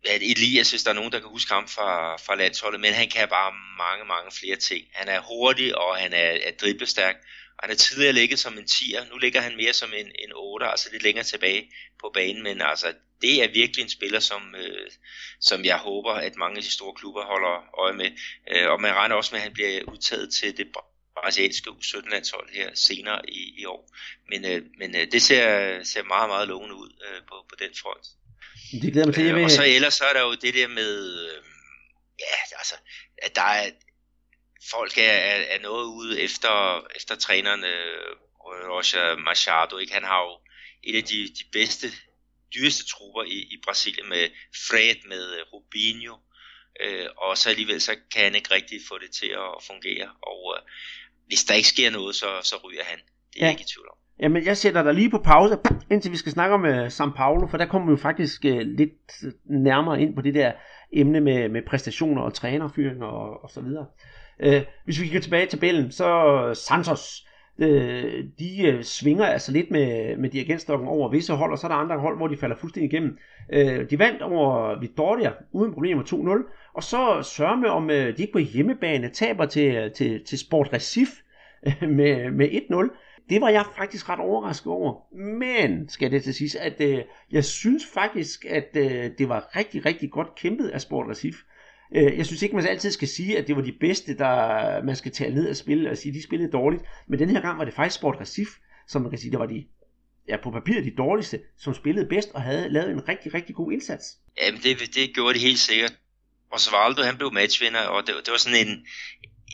at Elias, hvis der er nogen, der kan huske ham fra, fra landsholdet, men han kan bare mange, mange flere ting. Han er hurtig, og han er, er driblestærk, han er tidligere ligget som en 10'er, nu ligger han mere som en, en 8'er, altså lidt længere tilbage på banen, men altså det er virkelig en spiller, som, øh, som jeg håber, at mange af de store klubber holder øje med. Øh, og man regner også med, at han bliver udtaget til det brasilianske U17-landshold her senere i, i år. Men, øh, men øh, det ser, ser meget, meget lovende ud øh, på, på den front. Det glæder mig til. Jeg vil... og så ellers så er der jo det der med, øh, ja, altså, at der er, folk er, er, er noget ude efter, efter træneren øh, Roger Machado, ikke? Han har jo et af de, de bedste, dyreste trupper i, i Brasilien med Fred, med øh, Rubinho, øh, og så alligevel så kan han ikke rigtig få det til at fungere, og øh, hvis der ikke sker noget, så, så ryger han. Det er Ja. jeg ikke i tvivl om. Jamen, jeg sætter dig lige på pause, indtil vi skal snakke om uh, São Paulo, for der kommer vi jo faktisk uh, lidt øh, nærmere ind på det der emne med, med præstationer og trænerfyringer og, og så videre. Uh, hvis vi kigger tilbage i tabellen, så Santos, uh, de uh, svinger altså lidt med, med dirigentstokken over visse hold, og så er der andre hold, hvor de falder fuldstændig igennem. Uh, de vandt over Victoria uden problemer 2-0, og så sørger med, om uh, de ikke på hjemmebane taber til, til, til Sport Recif uh, med, med 1-0. Det var jeg faktisk ret overrasket over. Men, skal det til sidst, at øh, jeg synes faktisk, at øh, det var rigtig, rigtig godt kæmpet af Sport Recif. Øh, jeg synes ikke, man altid skal sige, at det var de bedste, der man skal tage ned og spille, og sige, at de spillede dårligt. Men den her gang var det faktisk Sport Recif, som man kan sige, der var de ja, på papiret de dårligste, som spillede bedst og havde lavet en rigtig, rigtig god indsats. Jamen, det, det gjorde det helt sikkert. Og Osvaldo, han blev matchvinder, og det, det var sådan en,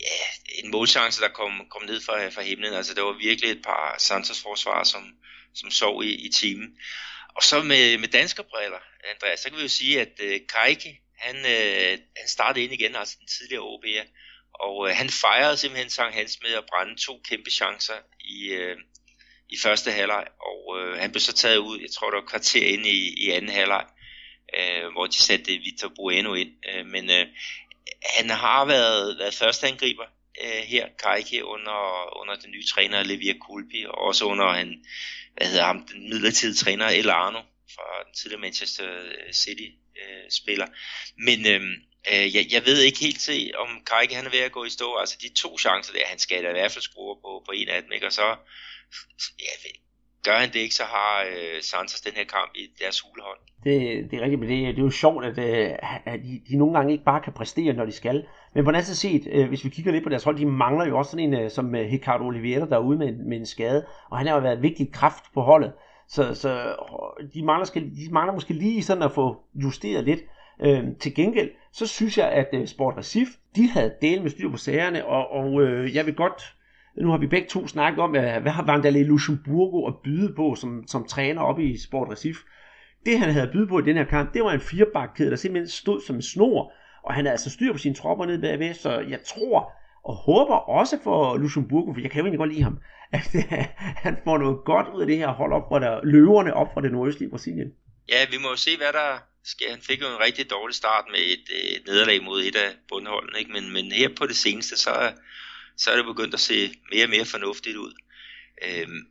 ja, en målchance, der kom, kom ned fra, fra himlen. Altså, det var virkelig et par Santos forsvar, som, som sov i, i timen. Og så med, med danskerbriller, Andreas, så kan vi jo sige, at øh, Kajke, han, øh, han startede ind igen, altså den tidligere OB'er, og øh, han fejrede simpelthen Sankt Hans med at brænde to kæmpe chancer i, øh, i første halvleg, og øh, han blev så taget ud, jeg tror det var kvarter ind i, i anden halvleg, øh, hvor de satte Victor Bueno ind, øh, men øh, han har været, været førsteangriber øh, her, Kajke, under, under den nye træner Levia Kulpi, og også under han, hvad hedder ham, den midlertidige træner El Arno fra den tidligere Manchester øh, City øh, spiller. Men øh, øh, jeg, jeg ved ikke helt til, om Kajke han er ved at gå i stå. Altså de to chancer der, han skal da i hvert fald score på, på en af dem, ikke? Og så ja, gør han det ikke, så har øh, Santos den her kamp i deres hulehånd. Det, det er rigtigt, men det, det er jo sjovt, at, øh, at de, de nogle gange ikke bare kan præstere, når de skal. Men på den anden side set, øh, hvis vi kigger lidt på deres hold, de mangler jo også sådan en øh, som øh, Ricardo Oliveira, der er ude med, en- med en skade, og han har jo været en vigtig kraft på holdet. Så, så øh, de, mangler, skal, de mangler måske lige sådan at få justeret lidt. Øh, til gengæld, så synes jeg, at øh, Sport Recif, de havde del med styr på sagerne, og, og øh, jeg vil godt, nu har vi begge to snakket om, hvad har Vandalay Luxemburgo at byde på som, som træner oppe i Sport Recif. Det han havde at byde på i den her kamp, det var en firebakkæde, der simpelthen stod som en snor, og han havde altså styr på sine tropper ned bagved, så jeg tror og håber også for Luxemburgo, for jeg kan jo egentlig godt lide ham, at han får noget godt ud af det her hold op fra der, løverne op fra det nordøstlige Brasilien. Ja, vi må jo se, hvad der sker. Han fik jo en rigtig dårlig start med et, et nederlag mod et af bundholdene, ikke? Men, men her på det seneste, så, er- så er det begyndt at se mere og mere fornuftigt ud. Øhm,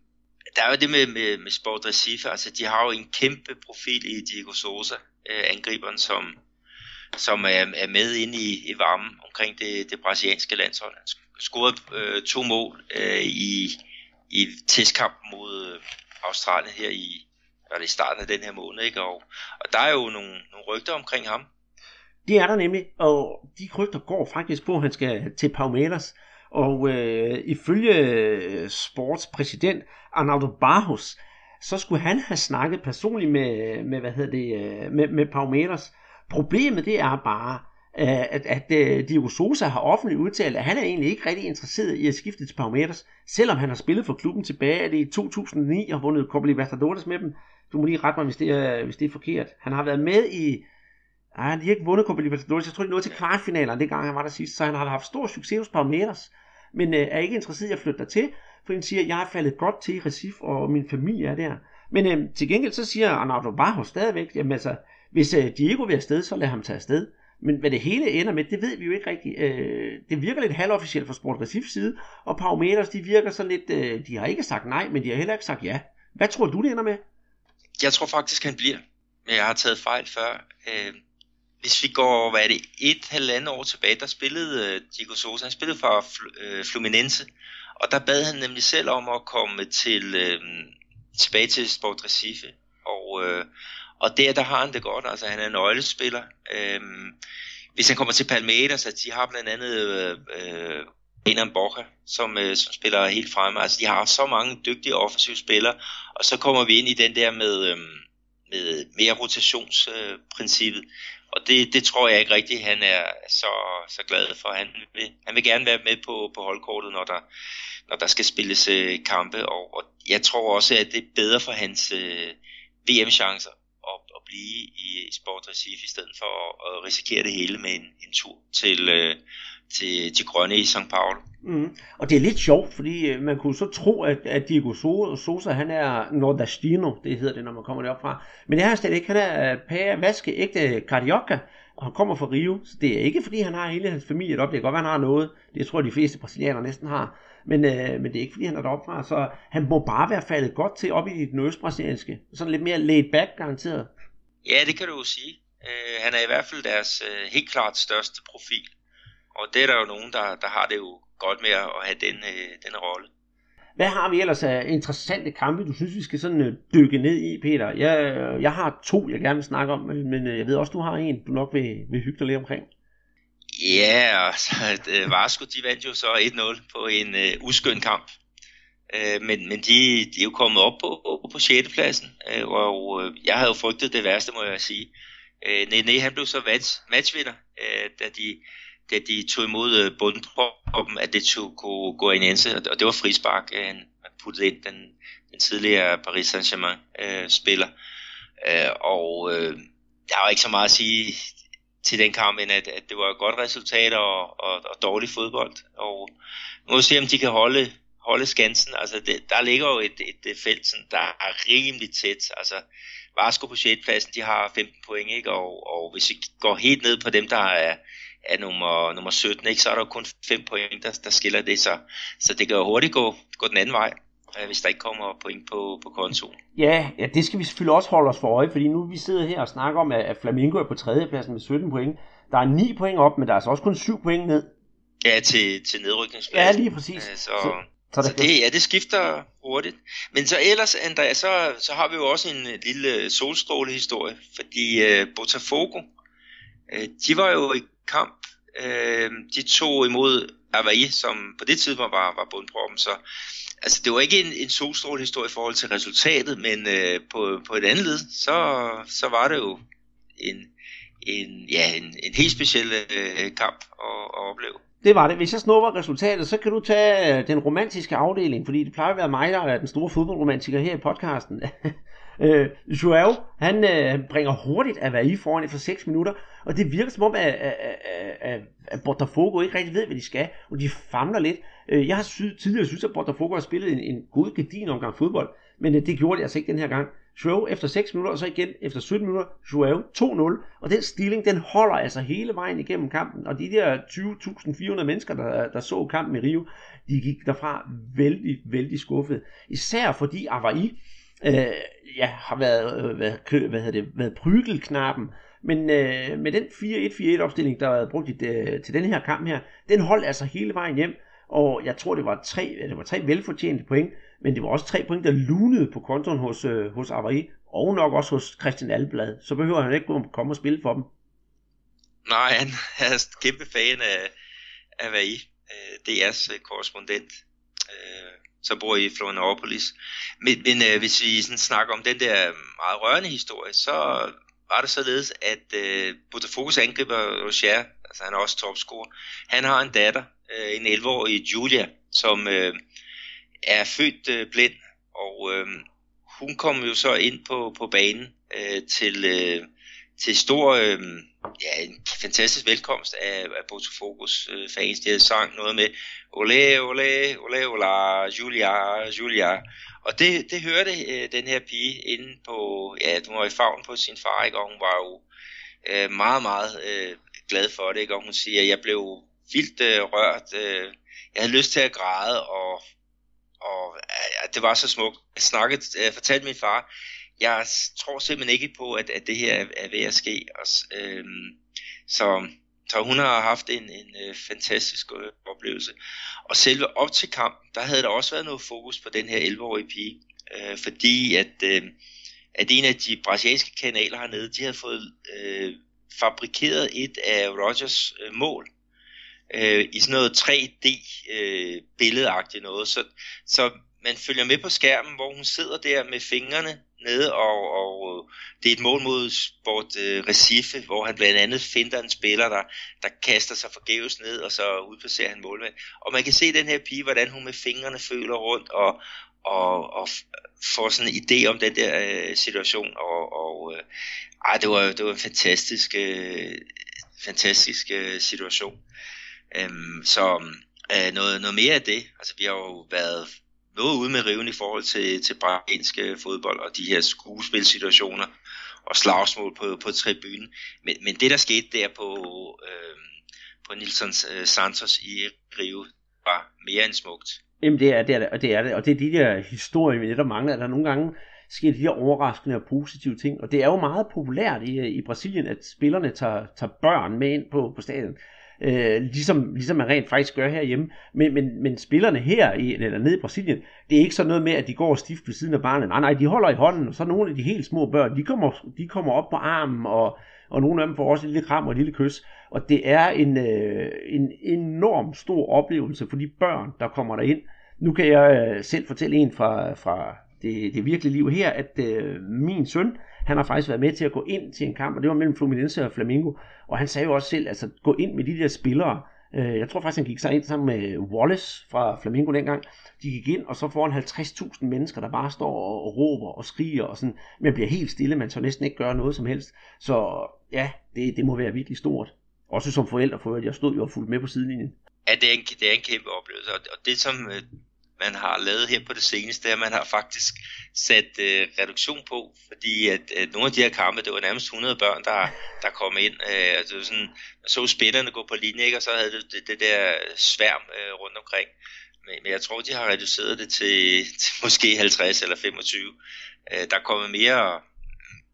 der er jo det med, med, med Sport Recife, altså de har jo en kæmpe profil i Diego Sosa, øh, angriberen, som, som er, er med inde i, i varmen omkring det, det brasilianske landshold. Han scorede øh, to mål øh, i, i testkampen mod øh, Australien her i, var det i starten af den her måned, ikke? Og, og der er jo nogle, nogle rygter omkring ham. Det er der nemlig, og de rygter går faktisk på, at han skal til Palmeiras. Og øh, ifølge øh, sportspræsident Arnaldo Barros, så skulle han have snakket personligt med, med hvad hedder det, øh, med, med Palmeiras. Problemet det er bare, øh, at, at, at Diego Sosa har offentligt udtalt, at han er egentlig ikke rigtig interesseret i at skifte til Palmeiras, selvom han har spillet for klubben tilbage er det i 2009 og vundet Copa Libertadores med dem. Du må lige rette mig, hvis det er, hvis det er forkert. Han har været med i Nej, de har ikke vundet Copa Libertadores. Jeg tror, de nåede til kvartfinalerne, det gang han var der sidst. Så han har haft stor succes hos Palmeiras, men øh, er ikke interesseret i at flytte der til, for han siger, jeg har faldet godt til i Recife, og min familie er der. Men øh, til gengæld så siger Arnaldo Barro stadigvæk, jamen altså, hvis øh, Diego vil afsted, så lad ham tage afsted. Men hvad det hele ender med, det ved vi jo ikke rigtigt. Øh, det virker lidt halvofficielt fra Sport Recifs side, og Palmeiras, de virker så lidt, øh, de har ikke sagt nej, men de har heller ikke sagt ja. Hvad tror du, det ender med? Jeg tror faktisk, han bliver. Men jeg har taget fejl før. Øh, hvis vi går, hvad er det, et halvandet år tilbage, der spillede øh, Diego Sosa, han spillede for øh, Fluminense, og der bad han nemlig selv om at komme til, øh, tilbage til Sport Recife, og, øh, og der, der har han det godt, altså han er en nøglespiller. Øh, hvis han kommer til Palmeiras, så de har blandt andet øh, øh, Renan Borja, som, øh, som spiller helt fremme. Altså, de har så mange dygtige offensive spillere, og så kommer vi ind i den der med, øh, med mere rotationsprincippet. Øh, og det, det tror jeg ikke rigtigt, han er så, så glad for. Han vil, han vil gerne være med på, på holdkortet, når der, når der skal spilles øh, kampe, og, og jeg tror også, at det er bedre for hans øh, VM-chancer at, at blive i, i Sport Recife, i stedet for at, at risikere det hele med en, en tur til, øh, til, til Grønne i St. Paulo. Mm. Og det er lidt sjovt, fordi øh, man kunne så tro, at, at Diego Sosa, han er nordastino, det hedder det, når man kommer derop fra. Men det er han slet ikke. Han er øh, pære, vaske, ægte carioca, og han kommer fra Rio. Så det er ikke, fordi han har hele hans familie deroppe. Det kan godt være, han har noget. Det tror jeg, de fleste brasilianere næsten har. Men, øh, men det er ikke, fordi han er deroppe fra. Så han må bare være faldet godt til op i den østbrasilianske. Sådan lidt mere laid back, garanteret. Ja, det kan du jo sige. Øh, han er i hvert fald deres øh, helt klart største profil. Og det er der jo nogen, der, der har det jo godt med at have den, øh, den rolle. Hvad har vi ellers af interessante kampe, du synes, vi skal sådan øh, dykke ned i, Peter? Jeg, jeg har to, jeg gerne vil snakke om, men øh, jeg ved også, du har en, du nok vil, vil hygge dig lidt omkring. Ja, altså, øh, Varsko, de vandt jo så 1-0 på en øh, uskøn kamp. Øh, men men de, de er jo kommet op på, på, på 6. pladsen, øh, og øh, jeg havde jo frygtet det værste, må jeg sige. Øh, Nene, han blev så match, matchvinder, øh, da de da de tog imod øh, bundproppen, at det tog kunne gå ind og det var frispark, øh, han puttede ind, den, den tidligere Paris Saint-Germain øh, spiller. Øh, og øh, der var ikke så meget at sige til den kamp, end at, at det var et godt resultat og, og, og dårlig fodbold. Og nu må vi se, om de kan holde, holde skansen. Altså, det, der ligger jo et, et, et felt, sådan, der er rimelig tæt. Altså, Varsko på 6. pladsen, de har 15 point, ikke? Og, og hvis vi går helt ned på dem, der er, er nummer, nummer 17, ikke? så er der jo kun 5 point, der, der skiller det. Så, så det kan jo hurtigt gå, gå den anden vej øh, hvis der ikke kommer point på, på kontoen. Ja, ja, det skal vi selvfølgelig også holde os for øje, fordi nu vi sidder her og snakker om, at Flamingo er på tredjepladsen med 17 point. Der er 9 point op, men der er altså også kun 7 point ned. Ja, til, til nedrykningspladsen. Ja, lige præcis. Øh, så, så, så, så det, ja, det skifter hurtigt. Men så ellers, Andreas, så, så har vi jo også en lille solstrålehistorie, fordi uh, Botafogo, uh, de var jo i kamp. Øh, de tog imod Hawaii, som på det tidspunkt var, var bundproppen, så altså, det var ikke en, en solstråle historie i forhold til resultatet, men øh, på, på et andet led, så, så var det jo en, en, ja, en, en helt speciel øh, kamp at, at opleve. Det var det. Hvis jeg snupper resultatet, så kan du tage øh, den romantiske afdeling, fordi det plejer at være mig, der er den store fodboldromantiker her i podcasten. Øh, Joao, han øh, bringer hurtigt at i foran efter 6 minutter, og det virker som om, at, at, at, at Botafogo ikke rigtig ved, hvad de skal, og de famler lidt. Øh, jeg har sy- tidligere synes, at Botafogo har spillet en, en god gedin omgang fodbold, men øh, det gjorde de altså ikke den her gang. Joao efter 6 minutter, og så igen efter 17 minutter, Joao 2-0, og den stilling, den holder altså hele vejen igennem kampen, og de der 20.400 mennesker, der, der så kampen i Rio, de gik derfra vældig, vældig skuffet. Især fordi Avaí, øh, ja, har været, øh, hvad, hvad hedder det, været prygelknappen, men øh, med den 4-1-4-1 opstilling, der har været brugt i, øh, til den her kamp her, den holdt altså hele vejen hjem, og jeg tror, det var tre, det var tre velfortjente point, men det var også tre point, der lunede på kontoren hos, øh, hos Avari, og nok også hos Christian Alblad. Så behøver han ikke komme og spille for dem. Nej, han er kæmpe fan af af øh, DR's øh, korrespondent. Øh, så bor i Florianopolis. Men, men øh, hvis vi sådan snakker om den der øh, meget rørende historie, så var det således, at øh, Botafogo's angriber Rocher, altså han er også topscorer, han har en datter, øh, en 11-årig Julia, som øh, er født øh, blind, og øh, hun kom jo så ind på, på banen øh, til, øh, til stor, øh, ja, en fantastisk velkomst af, af Botafogos øh, fans. De havde sang noget med ole, ole, ole, ola, Julia, Julia. Og det, det hørte øh, den her pige inde på, ja, hun var i favn på sin far, ikke? og hun var jo øh, meget, meget øh, glad for det, ikke? og hun siger, at jeg blev vildt øh, rørt, øh, jeg havde lyst til at græde, og, og øh, det var så smukt. Jeg snakkede, øh, fortalte min far, jeg tror simpelthen ikke på, at, at det her er, er ved at ske. Og, øh, så, så hun har haft en, en øh, fantastisk øh, oplevelse. Og selve op til kampen, der havde der også været noget fokus på den her 11-årige pige. Øh, fordi at, øh, at en af de brasilianske kanaler hernede, de havde fået øh, fabrikeret et af Rogers øh, mål. øh, i sådan noget 3D øh, billedagtigt noget, så, så man følger med på skærmen, hvor hun sidder der med fingrene nede, og, og det er et mål mod Sport øh, Recife, hvor han blandt andet finder en spiller, der, der kaster sig forgæves ned, og så udplacerer han målmand. Og man kan se den her pige, hvordan hun med fingrene føler rundt, og, og, og får sådan en idé om den der øh, situation, og, og øh, ej, det, var, det var en fantastisk, øh, fantastisk øh, situation. Øhm, så øh, noget, noget mere af det, altså vi har jo været noget ude med riven i forhold til, til brasiliansk fodbold og de her skuespilsituationer og slagsmål på, på tribunen. Men, men det der skete der på, øh, på Nilsson øh, Santos i Rio var mere end smukt. Jamen det er det, er det, og det er det, og det er de der historier, vi netop mangler, at der nogle gange sker de her overraskende og positive ting, og det er jo meget populært i, øh, i Brasilien, at spillerne tager, tager børn med ind på, på stadion øh, ligesom, ligesom man rent faktisk gør herhjemme. Men, men, men spillerne her, i, eller nede i Brasilien, det er ikke sådan noget med, at de går stift ved siden af barnet. Nej, nej, de holder i hånden, og så nogle af de helt små børn, de kommer, de kommer op på armen, og, og nogle af dem får også et lille kram og et lille kys. Og det er en, øh, en enorm stor oplevelse for de børn, der kommer derind. Nu kan jeg øh, selv fortælle en fra, fra det, det virkelige liv her, at øh, min søn, han har faktisk været med til at gå ind til en kamp, og det var mellem Fluminense og Flamengo. Og han sagde jo også selv, altså gå ind med de der spillere. Øh, jeg tror faktisk, han gik så ind sammen med Wallace fra Flamengo dengang. De gik ind, og så foran 50.000 mennesker, der bare står og, råber og skriger, og sådan, man bliver helt stille, man så næsten ikke gøre noget som helst. Så ja, det, det må være virkelig stort. Også som forældre, for jeg stod jo og fulgte med på sidelinjen. Ja, det er en, det er en kæmpe oplevelse, og det som øh, man har lavet her på det seneste, at man har faktisk sat øh, reduktion på, fordi at, at nogle af de her kampe, det var nærmest 100 børn, der, der kom ind. Øh, altså sådan, man så spillerne gå på linje, ikke? og så havde det det, det der sværm øh, rundt omkring. Men, men jeg tror, de har reduceret det til, til måske 50 eller 25. Øh, der er kommet mere,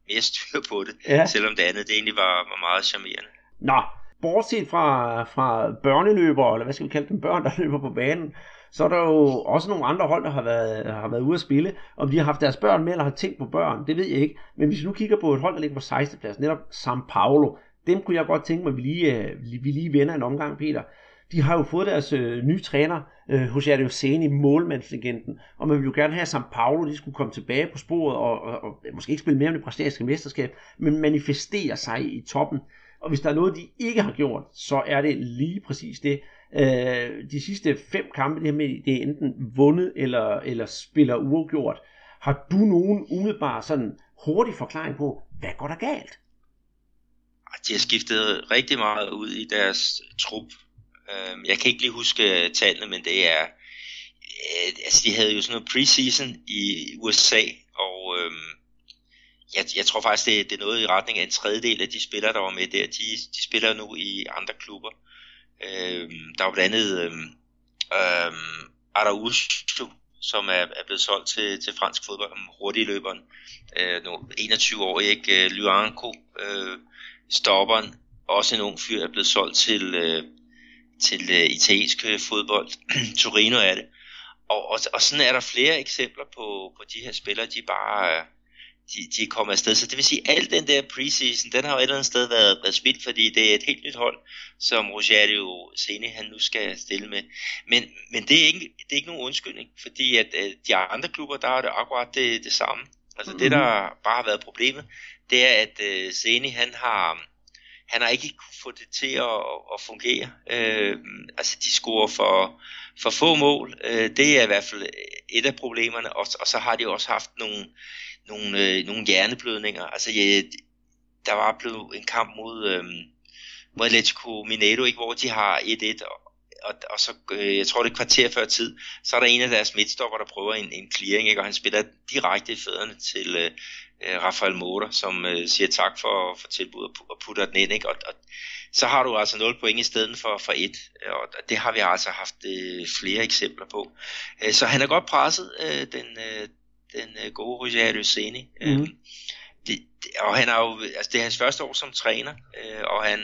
mere styr på det, ja. selvom det andet det egentlig var, var meget charmerende. Nå, bortset fra, fra børneløbere, eller hvad skal vi kalde dem, børn, der løber på banen, så er der jo også nogle andre hold, der har været, har været ude at spille. Om de har haft deres børn med, eller har tænkt på børn, det ved jeg ikke. Men hvis vi nu kigger på et hold, der ligger på 16. plads, netop San Paulo, dem kunne jeg godt tænke mig, at vi lige, øh, vi lige vender en omgang, Peter. De har jo fået deres øh, nye træner, øh, José Seni, målmandslegenden, og man vil jo gerne have, at San Paulo de skulle komme tilbage på sporet, og, og, og måske ikke spille mere om det brasilianske mesterskab, men manifestere sig i toppen. Og hvis der er noget, de ikke har gjort, så er det lige præcis det. Øh, de sidste fem kampe, det, her med, det er enten vundet eller, eller spiller uafgjort. Har du nogen umiddelbar sådan hurtig forklaring på, hvad går der galt? De har skiftet rigtig meget ud i deres trup. Øhm, jeg kan ikke lige huske øh, tallene, men det er... Øh, altså, de havde jo sådan noget preseason i USA, og øhm, jeg, jeg tror faktisk, det, det er noget i retning af en tredjedel af de spillere, der var med der. De, de spiller nu i andre klubber. Øh, der var blandt andet øh, øh, Araujo, som er, er blevet solgt til, til fransk fodbold, hurtig løberen. Øh, nu, 21 år, ikke? Øh, Luanco, øh, stopperen, også en ung fyr, er blevet solgt til, øh, til øh, italiensk øh, fodbold. Torino er det. Og, og, og sådan er der flere eksempler på, på de her spillere, de bare... Øh, de, de kommet afsted. Så det vil sige, at al den der preseason, den har jo et eller andet sted været, været spildt, fordi det er et helt nyt hold, som Rogerio Sene han nu skal stille med. Men, men det, er ikke, det er ikke nogen undskyldning, fordi at, at de andre klubber, der er det akkurat det, det samme. Altså mm-hmm. det, der bare har været problemet, det er, at uh, Sene han har, han har ikke kunne få det til at, at fungere. Uh, altså de scorer for, for få mål. Uh, det er i hvert fald et af problemerne, og, og så har de også haft nogle nogle, øh, nogle hjerneblødninger. Altså, jeg, der var blevet en kamp mod, øh, mod Atletico Mineiro, ikke, hvor de har 1-1, og, og, og så, øh, jeg tror det er kvarter før tid, så er der en af deres midtstopper, der prøver en, en clearing, ikke, og han spiller direkte i fødderne til øh, øh Rafael Motor, som øh, siger tak for, for tilbuddet og putter den ind, ikke, og, og så har du altså 0 point i stedet for, for 1, øh, og det har vi altså haft øh, flere eksempler på. Øh, så han er godt presset, øh, den, øh, den øh, gode Roger. Mm. Øh, det, det, og han er jo, altså det er hans første år som træner, øh, og han,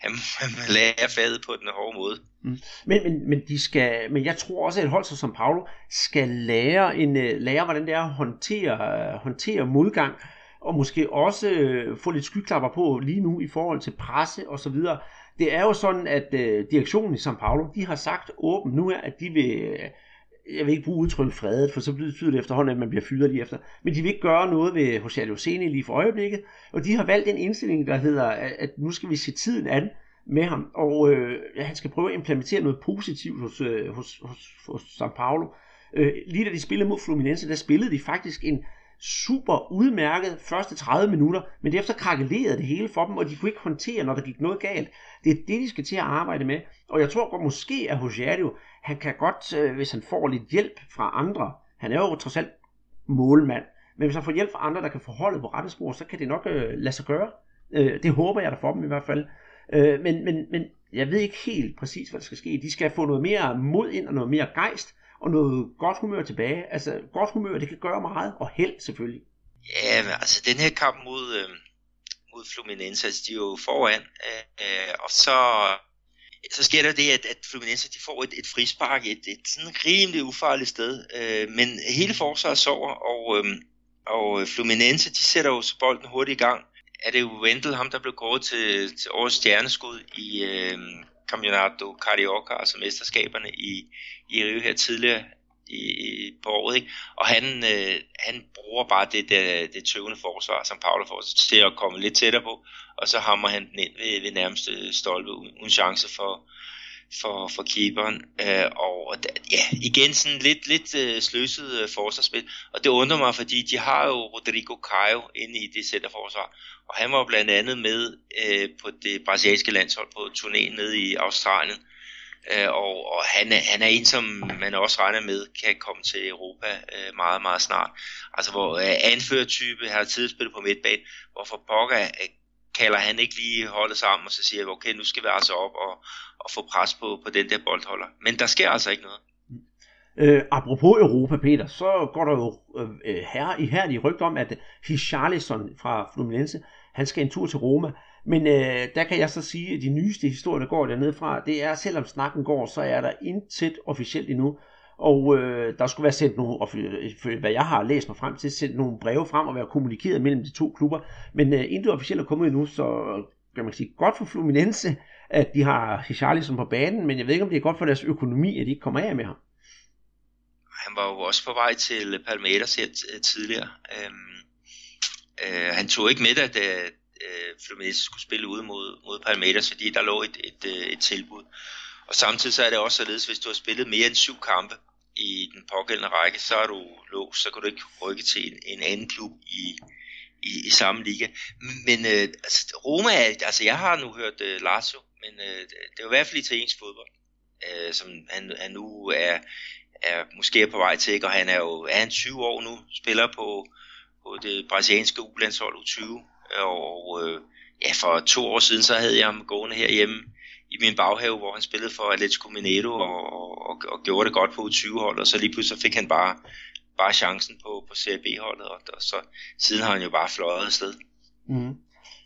han, han lærer fadet på den hårde måde. Mm. Men, men, men, de skal, men jeg tror også, at et hold som Paulo skal lære, en, øh, lære hvordan det er at håndtere, håndtere modgang, og måske også øh, få lidt skyklapper på lige nu i forhold til presse og så videre. det er jo sådan, at øh, direktionen i São Paulo, de har sagt åbent nu, at de vil, jeg vil ikke bruge udtrykket fredet, for så betyder det efterhånden, at man bliver fyret lige efter, men de vil ikke gøre noget ved hos Luceni lige for øjeblikket, og de har valgt en indstilling, der hedder, at nu skal vi se tiden an med ham, og øh, ja, han skal prøve at implementere noget positivt hos, øh, hos, hos, hos São Paulo. Øh, lige da de spillede mod Fluminense, der spillede de faktisk en super udmærket første 30 minutter, men derefter krakkelerede det hele for dem, og de kunne ikke håndtere, når der gik noget galt. Det er det, de skal til at arbejde med, og jeg tror godt måske, at Rogerio, han kan godt, øh, hvis han får lidt hjælp fra andre, han er jo trods alt målmand, men hvis han får hjælp fra andre, der kan få holdet på rette spor, så kan det nok øh, lade sig gøre. Øh, det håber jeg da for dem i hvert fald. Øh, men, men, men jeg ved ikke helt præcis, hvad der skal ske. De skal få noget mere mod ind og noget mere gejst, og noget godt humør tilbage. Altså, godt humør, det kan gøre meget, og held selvfølgelig. Ja, men altså, den her kamp mod, øh, mod Fluminense, altså, de er jo foran, øh, øh og så, så sker der det, at, at Fluminense de får et, et frispark, et, et sådan rimelig ufarligt sted, øh, men hele forsvaret sover, og, øh, og Fluminense, de sætter jo så bolden hurtigt i gang. Er det jo Wendel, ham der blev kåret til, til årets stjerneskud i øh, Campeonato Carioca, altså mesterskaberne i, i Rio her tidligere i, i, på året, ikke? og han, øh, han bruger bare det, det, det tøvende forsvar, som Paolo får til at komme lidt tættere på, og så hammer han den ind ved, ved nærmeste stolpe uden chance for, for, for keeperen. Øh, og ja, igen sådan lidt, lidt øh, sløset øh, forsvarsspil, og det undrer mig, fordi de har jo Rodrigo Caio inde i det centerforsvar, og han var blandt andet med øh, på det brasilianske landshold på turnéen nede i Australien, Øh, og, og han, er, han er en, som man også regner med kan komme til Europa øh, meget, meget snart. Altså hvor øh, anførertype har tidligere spillet på midtbanen, hvorfor pokker øh, kalder han ikke lige holdet sammen, og så siger okay, nu skal vi altså op og, og få pres på, på den der boldholder. Men der sker altså ikke noget. Mm. Øh, apropos Europa, Peter, så går der jo øh, øh her i her i rygt om, at Richarlison fra Fluminense, han skal en tur til Roma. Men øh, der kan jeg så sige, at de nyeste historier, der går dernede fra, det er, selvom snakken går, så er der intet officielt endnu. Og øh, der skulle være sendt nogle, hvad jeg har læst mig frem til, sendt nogle breve frem og være kommunikeret mellem de to klubber. Men øh, intet officielt er kommet endnu, så kan man sige godt for Fluminense, at de har Richarlison på banen, men jeg ved ikke, om det er godt for deres økonomi, at de ikke kommer af med ham. Han var jo også på vej til Palmeiras tidligere. Øhm, øh, han tog ikke med, at, øh, Fluminense skulle spille ude mod, mod Palmeiras, fordi der lå et, et, et, et tilbud. Og samtidig så er det også således, hvis du har spillet mere end syv kampe i den pågældende række, så er du låst, så kan du ikke rykke til en, en anden klub i, i, i samme liga. Men øh, altså, Roma, er, altså jeg har nu hørt øh, Lazio, men øh, det er jo i hvert fald italiensk fodbold, øh, som han, han nu er, er måske er på vej til, og han er jo er han 20 år nu, spiller på, på det brasilianske U-landshold U20, og øh, ja, for to år siden, så havde jeg ham gående herhjemme i min baghave, hvor han spillede for Atletico Mineiro og, og, og gjorde det godt på U20-holdet, og så lige pludselig fik han bare, bare chancen på, på CB-holdet, og, og så siden har han jo bare fløjet afsted. Mm.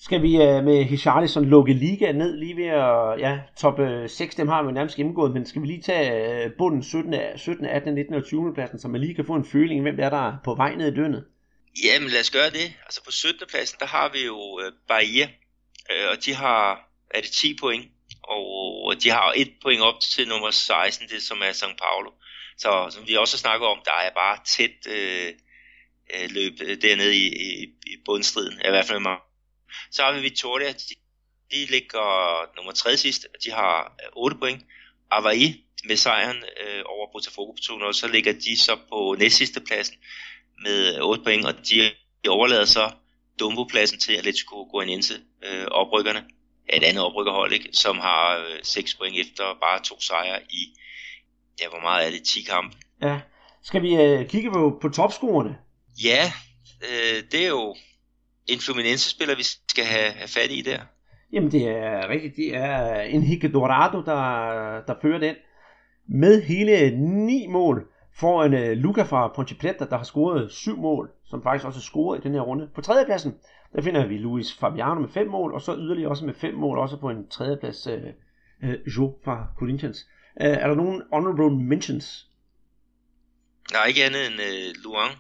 Skal vi øh, med Hicharlison lukke ligaen ned lige ved at, ja, top øh, 6, dem har vi nærmest gennemgået, men skal vi lige tage øh, bunden 17, 17, 18, 19 og 20 pladsen, så man lige kan få en føling, hvem der er, der på vej ned i døgnet? Jamen lad os gøre det. Altså på 17. pladsen, der har vi jo øh, Bahia, øh, og de har, er det 10 point, og de har et point op til nummer 16, det som er São Paulo. Så som vi også snakker snakket om, der er bare tæt øh, øh løb øh, dernede i, i, i bundstriden, i hvert fald mig. Så har vi Victoria, de, de ligger nummer 3 sidst, de har øh, 8 point. Avaí med sejren øh, over Botafogo på 200, så ligger de så på næstsidste pladsen med 8 point, og de overlader så Dumbo-pladsen til Atletico Goianiense, øh, oprykkerne, et andet oprykkerhold, ikke, som har øh, 6 point efter bare to sejre i, ja, hvor meget er det, 10 kampe. Ja, skal vi øh, kigge på, på topscorerne? Ja, øh, det er jo en Fluminense-spiller, vi skal have, have fat i der. Jamen det er rigtigt, det er Enrique Dorado, der, der fører den med hele ni mål foran øh, uh, Luca fra Ponte Preta, der har scoret syv mål, som faktisk også er scoret i den her runde. På tredjepladsen, der finder vi Luis Fabiano med fem mål, og så yderligere også med fem mål, også på en tredjeplads, øh, øh, uh, uh, Jo fra Corinthians. Uh, er der nogen honorable mentions? Nej, ikke andet end uh, Luang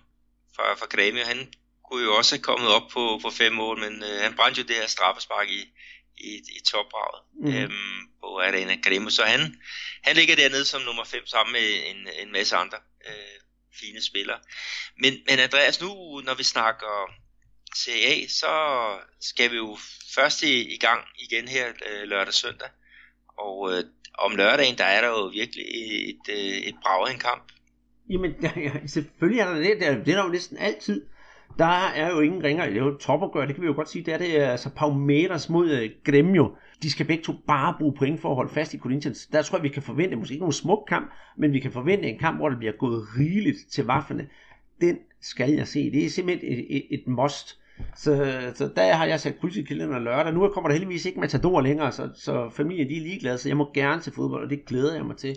fra, fra Grêmio. Han kunne jo også have kommet op på, på fem mål, men uh, han brændte jo det her straffespark i, i, i topbraget mm. øhm, på Arena Gremo. Så han, han ligger dernede som nummer 5 sammen med en, en masse andre øh, fine spillere. Men, men Andreas, nu når vi snakker CA, så skal vi jo først i, i gang igen her øh, lørdag søndag. Og øh, om lørdagen, der er der jo virkelig et, et, øh, et brag en kamp. Jamen, ja, selvfølgelig er der det. Det er der jo næsten altid. Der er jo ingen ringer. Det er jo topopgør, det kan vi jo godt sige. Det er det øh, altså Palmeiras mod øh, Gremio. De skal begge to bare bruge point for at holde fast i Corinthians. Der tror jeg, vi kan forvente, måske ikke nogen smuk kamp, men vi kan forvente en kamp, hvor det bliver gået rigeligt til vafferne. Den skal jeg se. Det er simpelthen et, et, et must. Så, så der har jeg sat kryds i kalenderen lørdag. Nu kommer der heldigvis ikke Matador længere, så, så familien de er ligeglade, så jeg må gerne se fodbold, og det glæder jeg mig til.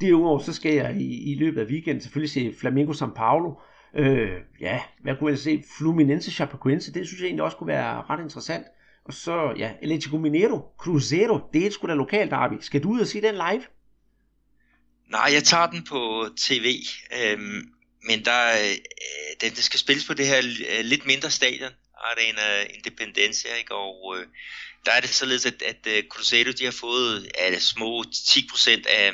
Derudover så skal jeg i, i løbet af weekenden selvfølgelig se Flamengo São Paulo. Øh, ja, hvad kunne jeg se? Fluminense Chapecoense, det synes jeg egentlig også kunne være ret interessant. Og så, ja, Atletico Mineiro, Cruzeiro, det er sgu da lokalt derby. Skal du ud og se den live? Nej, jeg tager den på tv. Øhm, men der, øh, den, det skal spilles på det her øh, lidt mindre stadion, Arena Independencia, ikke? og øh, der er det således, at, at uh, Cruzeiro de har fået af små 10% af,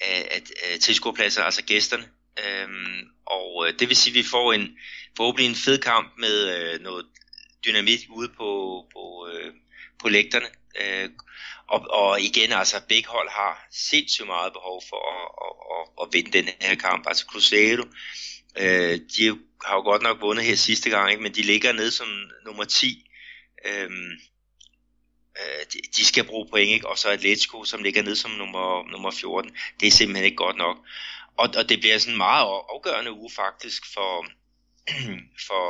af, af, af tilskuerpladser, altså gæsterne. Øhm, og øh, det vil sige, at vi får en forhåbentlig en fed kamp med øh, noget dynamit ude på, på, øh, på lægterne. Øh, og, og igen, altså begge hold har sindssygt meget behov for at, at, at, at vinde den her kamp. Altså Cruzeiro, øh, de har jo godt nok vundet her sidste gang, ikke? men de ligger nede som nummer 10. Øhm, øh, de, de skal bruge point, ikke? og så Atletico, som ligger nede som nummer, nummer 14. Det er simpelthen ikke godt nok. Og, og det bliver sådan en meget afgørende uge faktisk for, for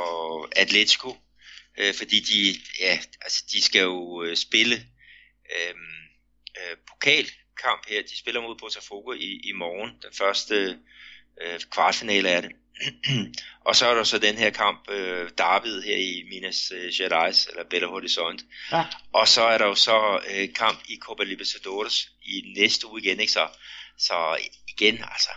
Atletico, øh, fordi de, ja, altså de skal jo øh, spille øh, øh, pokalkamp her. De spiller mod Botafogo i, i morgen, den første øh, kvartfinale er det. og så er der så den her kamp, øh, David her i Minas øh, Gerais, eller Belo Horizonte. Ja. Og så er der jo så øh, kamp i Copa Libertadores i næste uge igen, ikke så? Så igen, altså,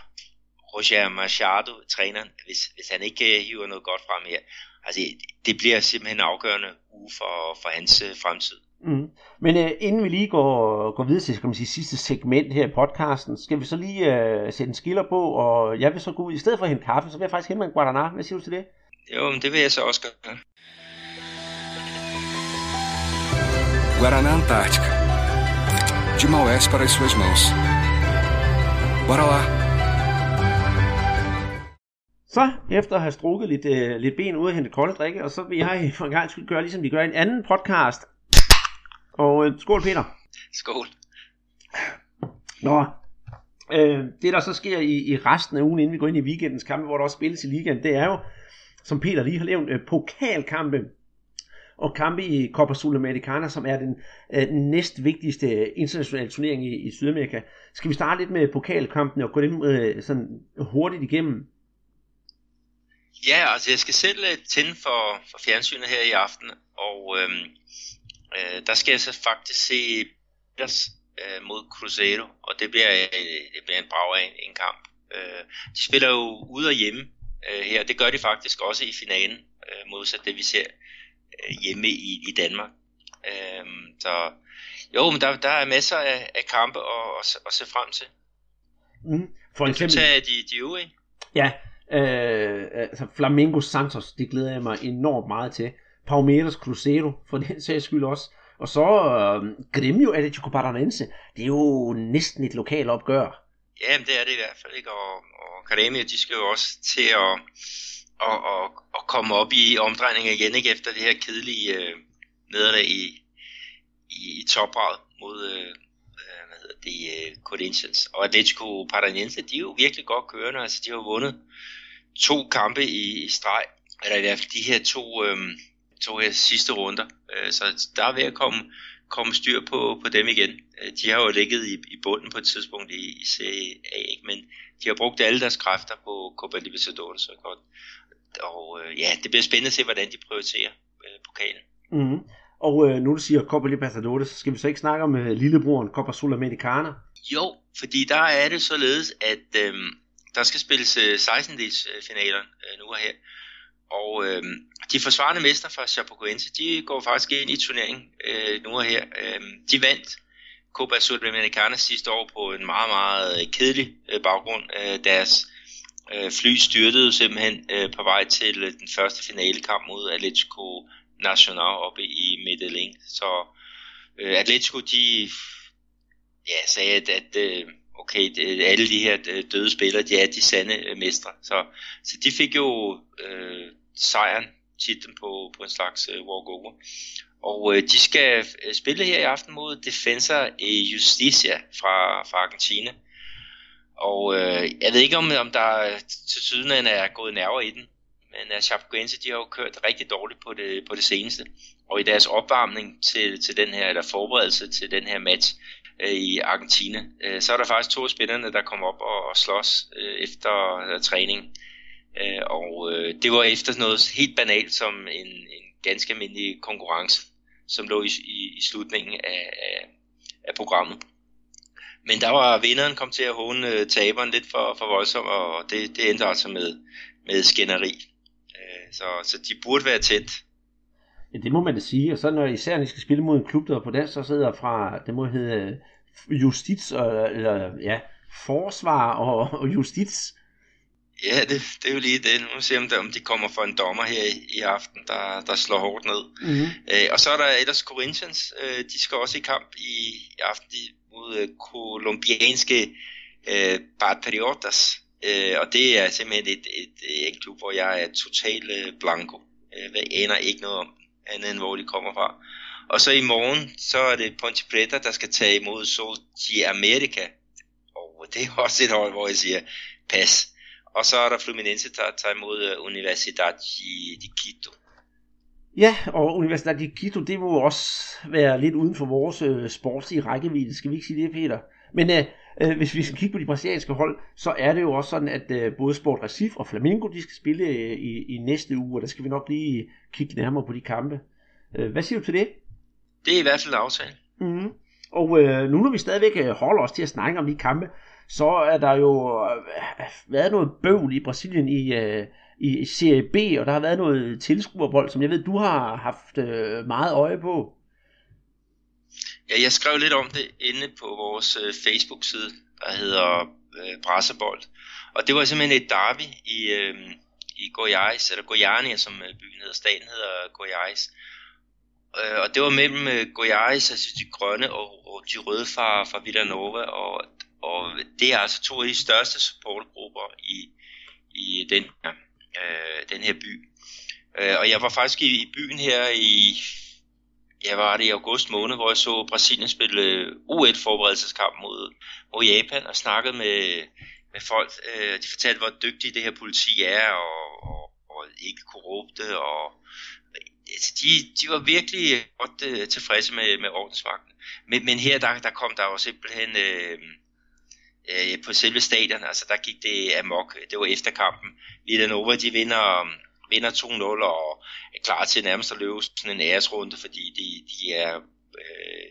Roger Machado, træneren, hvis, hvis han ikke hiver noget godt frem her, altså det bliver simpelthen en afgørende uge for, for hans øh, fremtid. Mm. Men uh, inden vi lige går, går videre til skal man sige, sidste segment her i podcasten, skal vi så lige uh, sætte en skiller på, og jeg vil så gå ud, i stedet for at hente kaffe, så vil jeg faktisk hente mig en Guaraná. Hvad siger du til det? Jo, men det vil jeg så også gøre. Guaraná Antártica. De Maués para as suas mãos. Bora lá! Så, efter at have strukket lidt, uh, lidt ben ud og hente kolde drikke, og så vil jeg for en gang skyld gøre, ligesom vi gør i en anden podcast. Og uh, skål, Peter. Skål. Nå, øh, det der så sker i, i resten af ugen, inden vi går ind i weekendens kampe, hvor der også spilles i ligaen, det er jo, som Peter lige har nævnt, uh, pokalkampe og kampe i Copa Sudamericana, som er den øh, næst vigtigste internationale turnering i, i Sydamerika. Skal vi starte lidt med pokalkampene og gå dem øh, sådan hurtigt igennem? Ja, altså jeg skal selv uh, tænde for, for fjernsynet her i aften, og øhm, øh, der skal jeg så faktisk se Peters øh, mod Cruzeiro, og det bliver, øh, det bliver en brav af en, en kamp. Øh, de spiller jo ude og hjemme øh, her, det gør de faktisk også i finalen, øh, modsat det vi ser øh, hjemme i, i Danmark. Øh, så jo, men der, der er masser af, af kampe at, at, at se frem til. Mm. For eksempel... Du tager de, de øvrige? Ja, Øh, altså Flamengo Santos, det glæder jeg mig enormt meget til. Palmeiras Cruzeiro, for den sags skyld også. Og så øh, Grêmio Atletico Paranaense, Det er jo næsten et lokalt opgør. Ja, det er det i hvert fald. Ikke? Og, og Grêmio, de skal jo også til at, at, at, at komme op i omdrejninger igen, ikke? efter det her kedelige øh, nederlag i, i, i topradet mod øh, øh, hvad hedder det, øh, Corinthians. Og Atletico Paranaense, de er jo virkelig godt kørende. Altså, de har vundet to kampe i, i streg, eller i hvert fald de her to, Øh, to her sidste runder. Øh, så der er ved at komme, komme styr på, på dem igen. Øh, de har jo ligget i, i bunden på et tidspunkt i, i Serie A, ikke? men de har brugt alle deres kræfter på Copa Libertadores så godt. Og øh, ja, det bliver spændende at se, hvordan de prioriterer øh, pokalen. Mm-hmm. Og øh, nu du siger Copa Libertadores, skal vi så ikke snakke om øh, lillebroren Copa Sudamericana? Jo, fordi der er det således, at øh, der skal spilles 16 øh, dels finaler øh, nu og her. Og øh, de forsvarende mester fra Chapecoense, de går faktisk ind i turneringen øh, nu og her. Øh, de vandt Copa Sudamericana sidste år på en meget, meget øh, kedelig øh, baggrund. Øh, deres øh, fly styrtede simpelthen øh, på vej til øh, den første finalekamp mod Atletico Nacional oppe i Medellin. Så øh, Atletico, de ja, sagde, at, at øh, okay, det, alle de her øh, døde spillere, de er de sande øh, mestre. Så, så de fik jo øh, sejren, titlen på, på en slags øh, walkover. Og øh, de skal øh, spille her i aften mod Defensor øh, Justicia fra, fra Argentina. Og øh, jeg ved ikke, om, om der øh, til syden er gået nerver i den. Men uh, Chapecoense, de har jo kørt rigtig dårligt på det, på det seneste. Og i deres opvarmning til, til den her, eller forberedelse til den her match øh, i Argentina, øh, så er der faktisk to af spillerne, der kom op og, og slås øh, efter øh, træning. Øh, og øh, det var efter noget helt banalt som en, en ganske almindelig konkurrence, som lå i, i, i slutningen af, af, af programmet. Men der var vinderen kom til at håne øh, taberen lidt for, for voldsomt, og det, det endte altså med, med skænderi. Øh, så, så de burde være tæt. Ja, det må man da sige. Og så når især når I skal spille mod en klub, der på dansk, så sidder fra, det må hedde justits, og, eller ja, forsvar og, og justits. Ja, det, det er jo lige det. Nu må vi se, om, der, om de kommer for en dommer her i, i aften, der, der slår hårdt ned. Mm-hmm. Øh, og så er der ellers Corinthians. Øh, de skal også i kamp i, i aften de, mod øh, kolumbianske øh, Patriotas. Øh, og det er simpelthen et, et, et, en klub, hvor jeg er totalt øh, blanco. Øh, jeg aner ikke noget om andet end hvor de kommer fra. Og så i morgen, så er det Ponte Preta, der skal tage imod Sol de America. Og det er også et hold, hvor jeg siger, pas. Og så er der Fluminense, der tager imod øh, Universidad de Quito. Ja, og Universidad de Quito, det må også være lidt uden for vores øh, sportslige rækkevidde, skal vi ikke sige det, Peter? Men øh, øh, hvis vi skal kigge på de brasilianske hold, så er det jo også sådan, at øh, både Sport Recife og Flamengo, de skal spille øh, i, i næste uge, og der skal vi nok lige kigge nærmere på de kampe. Øh, hvad siger du til det? Det er i hvert fald en aftale. Mm-hmm. Og øh, nu når vi stadigvæk øh, holder os til at snakke om de kampe, så er der jo øh, været noget bøvl i Brasilien i, øh, i Serie B, og der har været noget tilskuerbold, som jeg ved, du har haft øh, meget øje på. Ja, jeg skrev lidt om det inde på vores øh, Facebook-side, der hedder øh, Brassebold. Og det var simpelthen et derby i, øh, i Goiás, eller Goiânia, som øh, byen hedder. Staten hedder Goiás. Øh, og det var mellem øh, Goiás, altså de grønne, og, og de røde fra, fra Villanova. Og, og det er altså to af de største supportgrupper i, i den, øh, den her by. Øh, og jeg var faktisk i, i byen her i jeg var det i august måned, hvor jeg så Brasilien spille øh, U1-forberedelseskamp mod, mod Japan og snakkede med, med folk. Øh, de fortalte, hvor dygtige det her politi er, og, og, og ikke korrupte, og altså, de, de var virkelig godt uh, tilfredse med, med ordensvagten. Men, men her, der, der kom der jo simpelthen øh, øh, på selve stadion, altså der gik det amok. Det var efter kampen. Villanova, de vinder vinder 2-0 og er klar til nærmest at løbe sådan en æresrunde, fordi de, de er øh,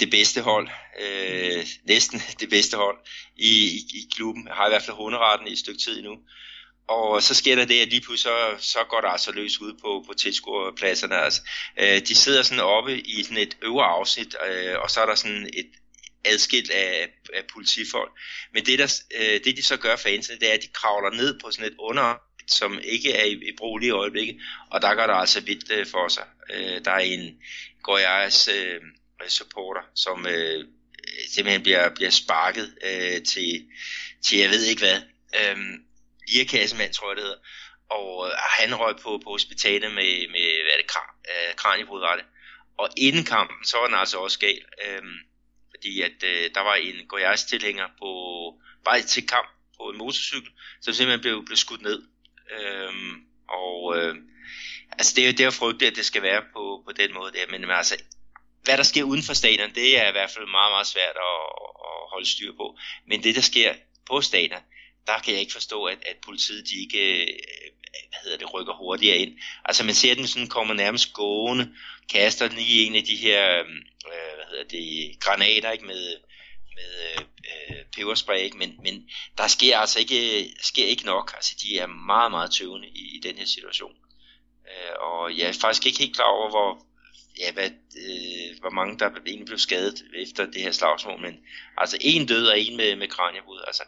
det bedste hold, øh, næsten det bedste hold i, i, i klubben. Jeg har i hvert fald hunderetten i et stykke tid nu. Og så sker der det, at lige pludselig så, så går der altså løs ud på, på tilskuerpladserne. Altså, øh, de sidder sådan oppe i sådan et øvre afsnit, øh, og så er der sådan et adskilt af, af politifolk. Men det, der, øh, det de så gør fansene, det er, at de kravler ned på sådan et under som ikke er i, i brug lige i øjeblikket, og der går der altså vildt øh, for sig. Øh, der er en Goyas øh, supporter, som øh, simpelthen bliver, bliver sparket øh, til, til jeg ved ikke hvad, øh, lirakassemand tror jeg det hedder, og øh, han røg på, på hospitalet med, med hvad er det, kran, øh, kranjebrud var det. Og inden kampen, så var den altså også gal, øh, fordi at øh, der var en Goyas tilhænger på vej til kamp på en motorcykel, som simpelthen blev, blev skudt ned. Øh, og øh, altså det, er, det er frygte, at det skal være på, på den måde der, men, men altså, hvad der sker uden for stadion, det er i hvert fald meget, meget svært at, at holde styr på. Men det, der sker på stadion, der kan jeg ikke forstå, at, at politiet de ikke øh, hvad hedder det, rykker hurtigere ind. Altså man ser den sådan kommer nærmest gående, kaster den i en af de her øh, øh hvad hedder det, granater ikke med, med øh, øh, peberspray, ikke? Men, men der sker altså ikke, sker ikke nok. Altså, de er meget, meget tøvende i, i den her situation. Øh, og jeg er faktisk ikke helt klar over, hvor, ja, hvad, øh, hvor mange der egentlig blev skadet efter det her slagsmål, men altså en død og en med, med kranjebrud, Altså,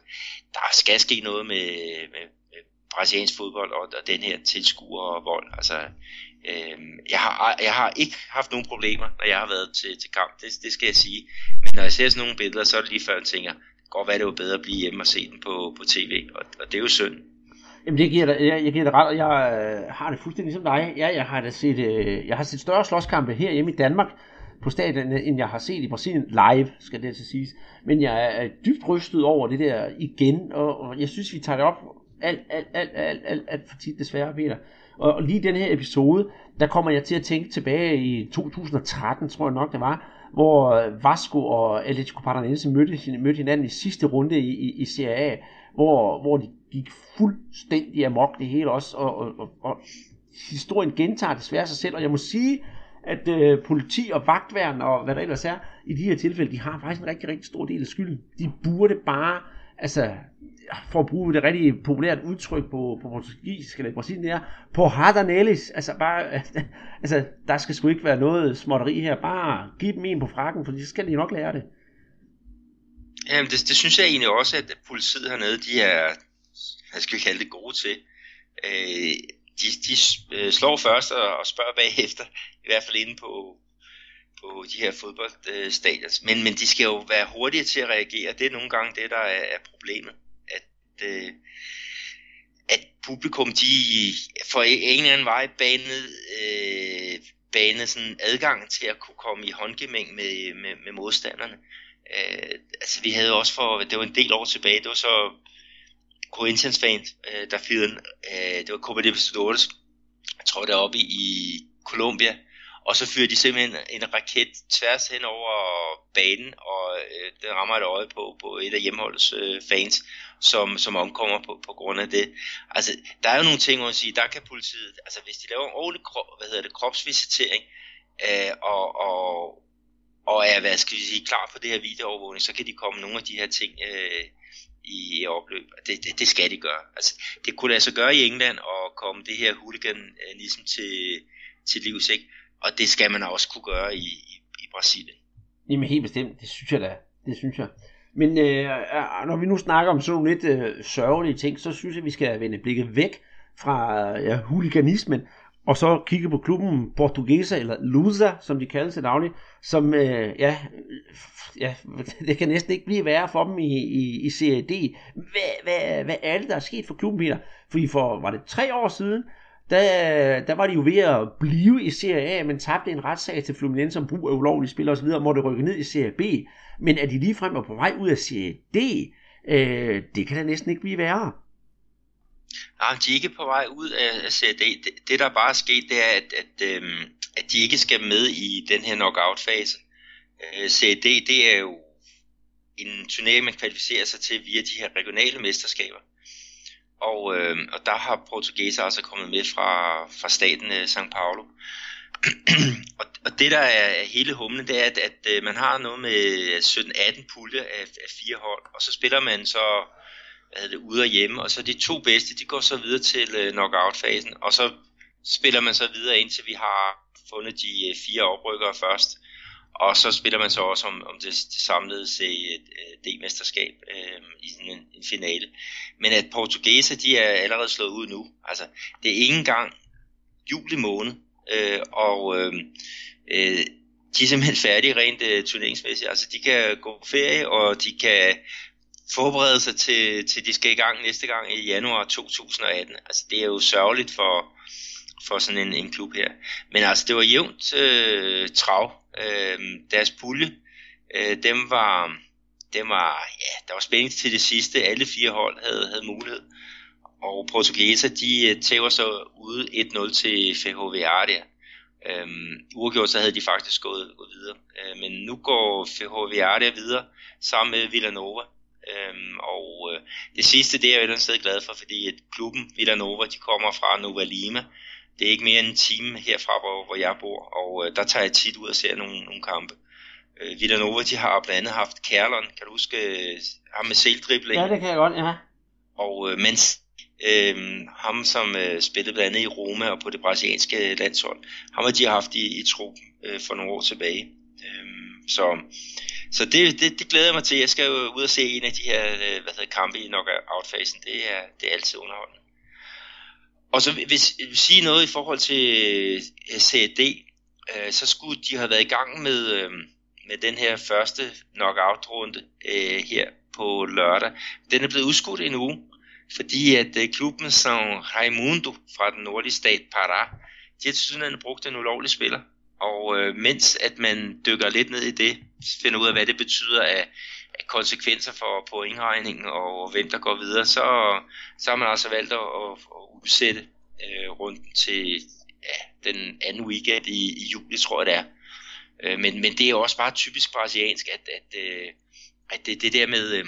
der skal ske noget med, med, med brasiliansk fodbold og, og den her tilskuer og vold. Altså, øh, jeg, har, jeg har ikke haft nogen problemer, når jeg har været til, til kamp, det, det skal jeg sige. Men når jeg ser sådan nogle billeder, så er det lige før, jeg tænker, godt går være, det var bedre at blive hjemme og se den på, på tv, og, og det er jo synd. Jamen det giver dig, jeg, jeg giver dig ret, og jeg øh, har det fuldstændig ligesom dig. Ja, jeg har da set, øh, jeg har set større slåskampe her hjemme i Danmark på stadion, øh, end jeg har set i Brasilien live, skal det til siges. Men jeg er dybt rystet over det der igen, og, og jeg synes, vi tager det op alt, alt, alt, alt, alt, alt for tit desværre, Peter. Og, og lige den her episode, der kommer jeg til at tænke tilbage i 2013, tror jeg nok det var, hvor øh, Vasco og Atletico Paranaense mødte, mødte hinanden i sidste runde i, i, i Serie A, hvor, hvor de gik fuldstændig amok det hele også, og, og, og, og historien gentager desværre sig selv, og jeg må sige, at øh, politi og vagtværn og hvad der ellers er, i de her tilfælde, de har faktisk en rigtig, rigtig stor del af skylden. De burde bare, altså, for at bruge det rigtig populært udtryk på, på portugisisk eller brasilien er, på hardanelis, altså bare, altså, der skal sgu ikke være noget småtteri her, bare giv dem en på frakken, for så skal de nok lære det. Jamen, det, det synes jeg egentlig også, at politiet hernede, de er, hvad skal vi kalde det, gode til. Øh, de, de øh, slår først og, og spørger bagefter, i hvert fald inde på, på de her fodboldstadions. Men, men de skal jo være hurtige til at reagere. Det er nogle gange det, der er, er problemet. At, øh, at publikum, de får en eller anden vej banet, øh, banet sådan adgang til at kunne komme i håndgemæng med, med, med modstanderne. Øh, altså vi havde også for, det var en del år tilbage, det var så Corinthians fans, øh, der fyrede, øh, det var Copa Libertadores, jeg tror det er oppe i, i Colombia, og så fyrer de simpelthen en raket tværs hen over banen, og øh, det rammer et øje på, på et af hjemmeholdets øh, fans, som, som omkommer på, på grund af det. Altså, der er jo nogle ting, hvor man siger, der kan politiet, altså hvis de laver en ordentlig krop, hvad hedder det, kropsvisitering, øh, og, og, og er, hvad skal vi sige, klar på det her videoovervågning, så kan de komme nogle af de her ting øh, i opløb. Det, det, det skal de gøre. Altså, det kunne lade sig gøre i England og komme det her hooliganism øh, til, til livs, ikke? Og det skal man også kunne gøre i, i, i Brasilien. Jamen helt bestemt, det synes jeg da. Det synes jeg. Men øh, når vi nu snakker om sådan nogle lidt øh, sørgelige ting, så synes jeg, vi skal vende blikket væk fra ja, huliganismen, og så kigge på klubben Portuguesa, eller Lusa, som de kaldes til daglig, som, øh, ja, ja, det kan næsten ikke blive værre for dem i, i, i Serie D. Hvad, hvad, hvad er det, der er sket for klubben, Peter? Fordi for, var det tre år siden, der, der var de jo ved at blive i Serie A, men tabte en retssag til Fluminense om brug af ulovlige spillere osv., og måtte rykke ned i Serie B. Men at de ligefrem er på vej ud af Serie D, øh, det kan da næsten ikke blive værre. Nej, de er ikke på vej ud af, CD. Det, det der bare er sket, det er, at, at, øhm, at de ikke skal med i den her knockout-fase. Øh, CD, det er jo en turnering, man kvalificerer sig til via de her regionale mesterskaber. Og, øh, og der har portugiser altså kommet med fra, fra staten øh, São Paulo. og, og det der er hele humlen, det er, at, at øh, man har noget med 17-18 pulje af, af fire hold, og så spiller man så hvad hedder det, ude og hjemme, og så de to bedste, de går så videre til øh, knockout-fasen, og så spiller man så videre indtil vi har fundet de øh, fire oprykkere først. Og så spiller man så også om, om det, det samlede CD-mesterskab øh, i sådan en, en finale. Men at portugiser, de er allerede slået ud nu. Altså, det er ikke engang juli måned, øh, og øh, øh, de er simpelthen færdige rent øh, turneringsmæssigt. Altså, de kan gå på ferie, og de kan forberede sig til, til de skal i gang næste gang i januar 2018. Altså, det er jo sørgeligt for, for sådan en, en klub her. Men altså, det var jævnt øh, trav. Øh, deres pulje, øh, dem var, dem var, ja, der var spænding til det sidste. Alle fire hold havde, havde mulighed. Og Portuguesa, de øh, tæver så ude 1-0 til FHV Ardia. Øhm, uafgjort så havde de faktisk gået, gået videre. Øh, men nu går FHV Ardia videre sammen med Villanova. Øhm, og øh, det sidste, det er jeg et sted glad for, fordi at klubben Villanova, de kommer fra Nova Lima, det er ikke mere end en time herfra, hvor, hvor jeg bor, og øh, der tager jeg tit ud og ser nogle, nogle kampe. Øh, Villanova, de har blandt andet haft Kærlon, kan du huske øh, ham med seldribling? Ja, det kan jeg godt, ja. Og øh, mens øh, ham, som øh, spillede blandt andet i Roma og på det brasilianske landshold, ham har de haft i, i truppen øh, for nogle år tilbage. Øh, så så det, det, det glæder jeg mig til. Jeg skal jo ud og se en af de her øh, hvad hedder, kampe i knockout-fasen. Det er, det er altid underholdende. Og så hvis jeg sige noget i forhold til øh, CAD, øh, så skulle de have været i gang med, øh, med den her første knockout-runde øh, her på lørdag. Den er blevet udskudt en uge, fordi at øh, klubben San Raimundo fra den nordlige stat Pará, de har til brugt en ulovlig spiller. Og øh, mens at man dykker lidt ned i det, finder ud af, hvad det betyder af, af konsekvenser for pointregningen og hvem der går videre, så, så har man altså valgt at, at, at udsætte øh, runden til ja, den anden weekend i, i juli, tror jeg det er. Øh, men, men det er også bare typisk brasiliansk, at, at, øh, at det, det der med øh,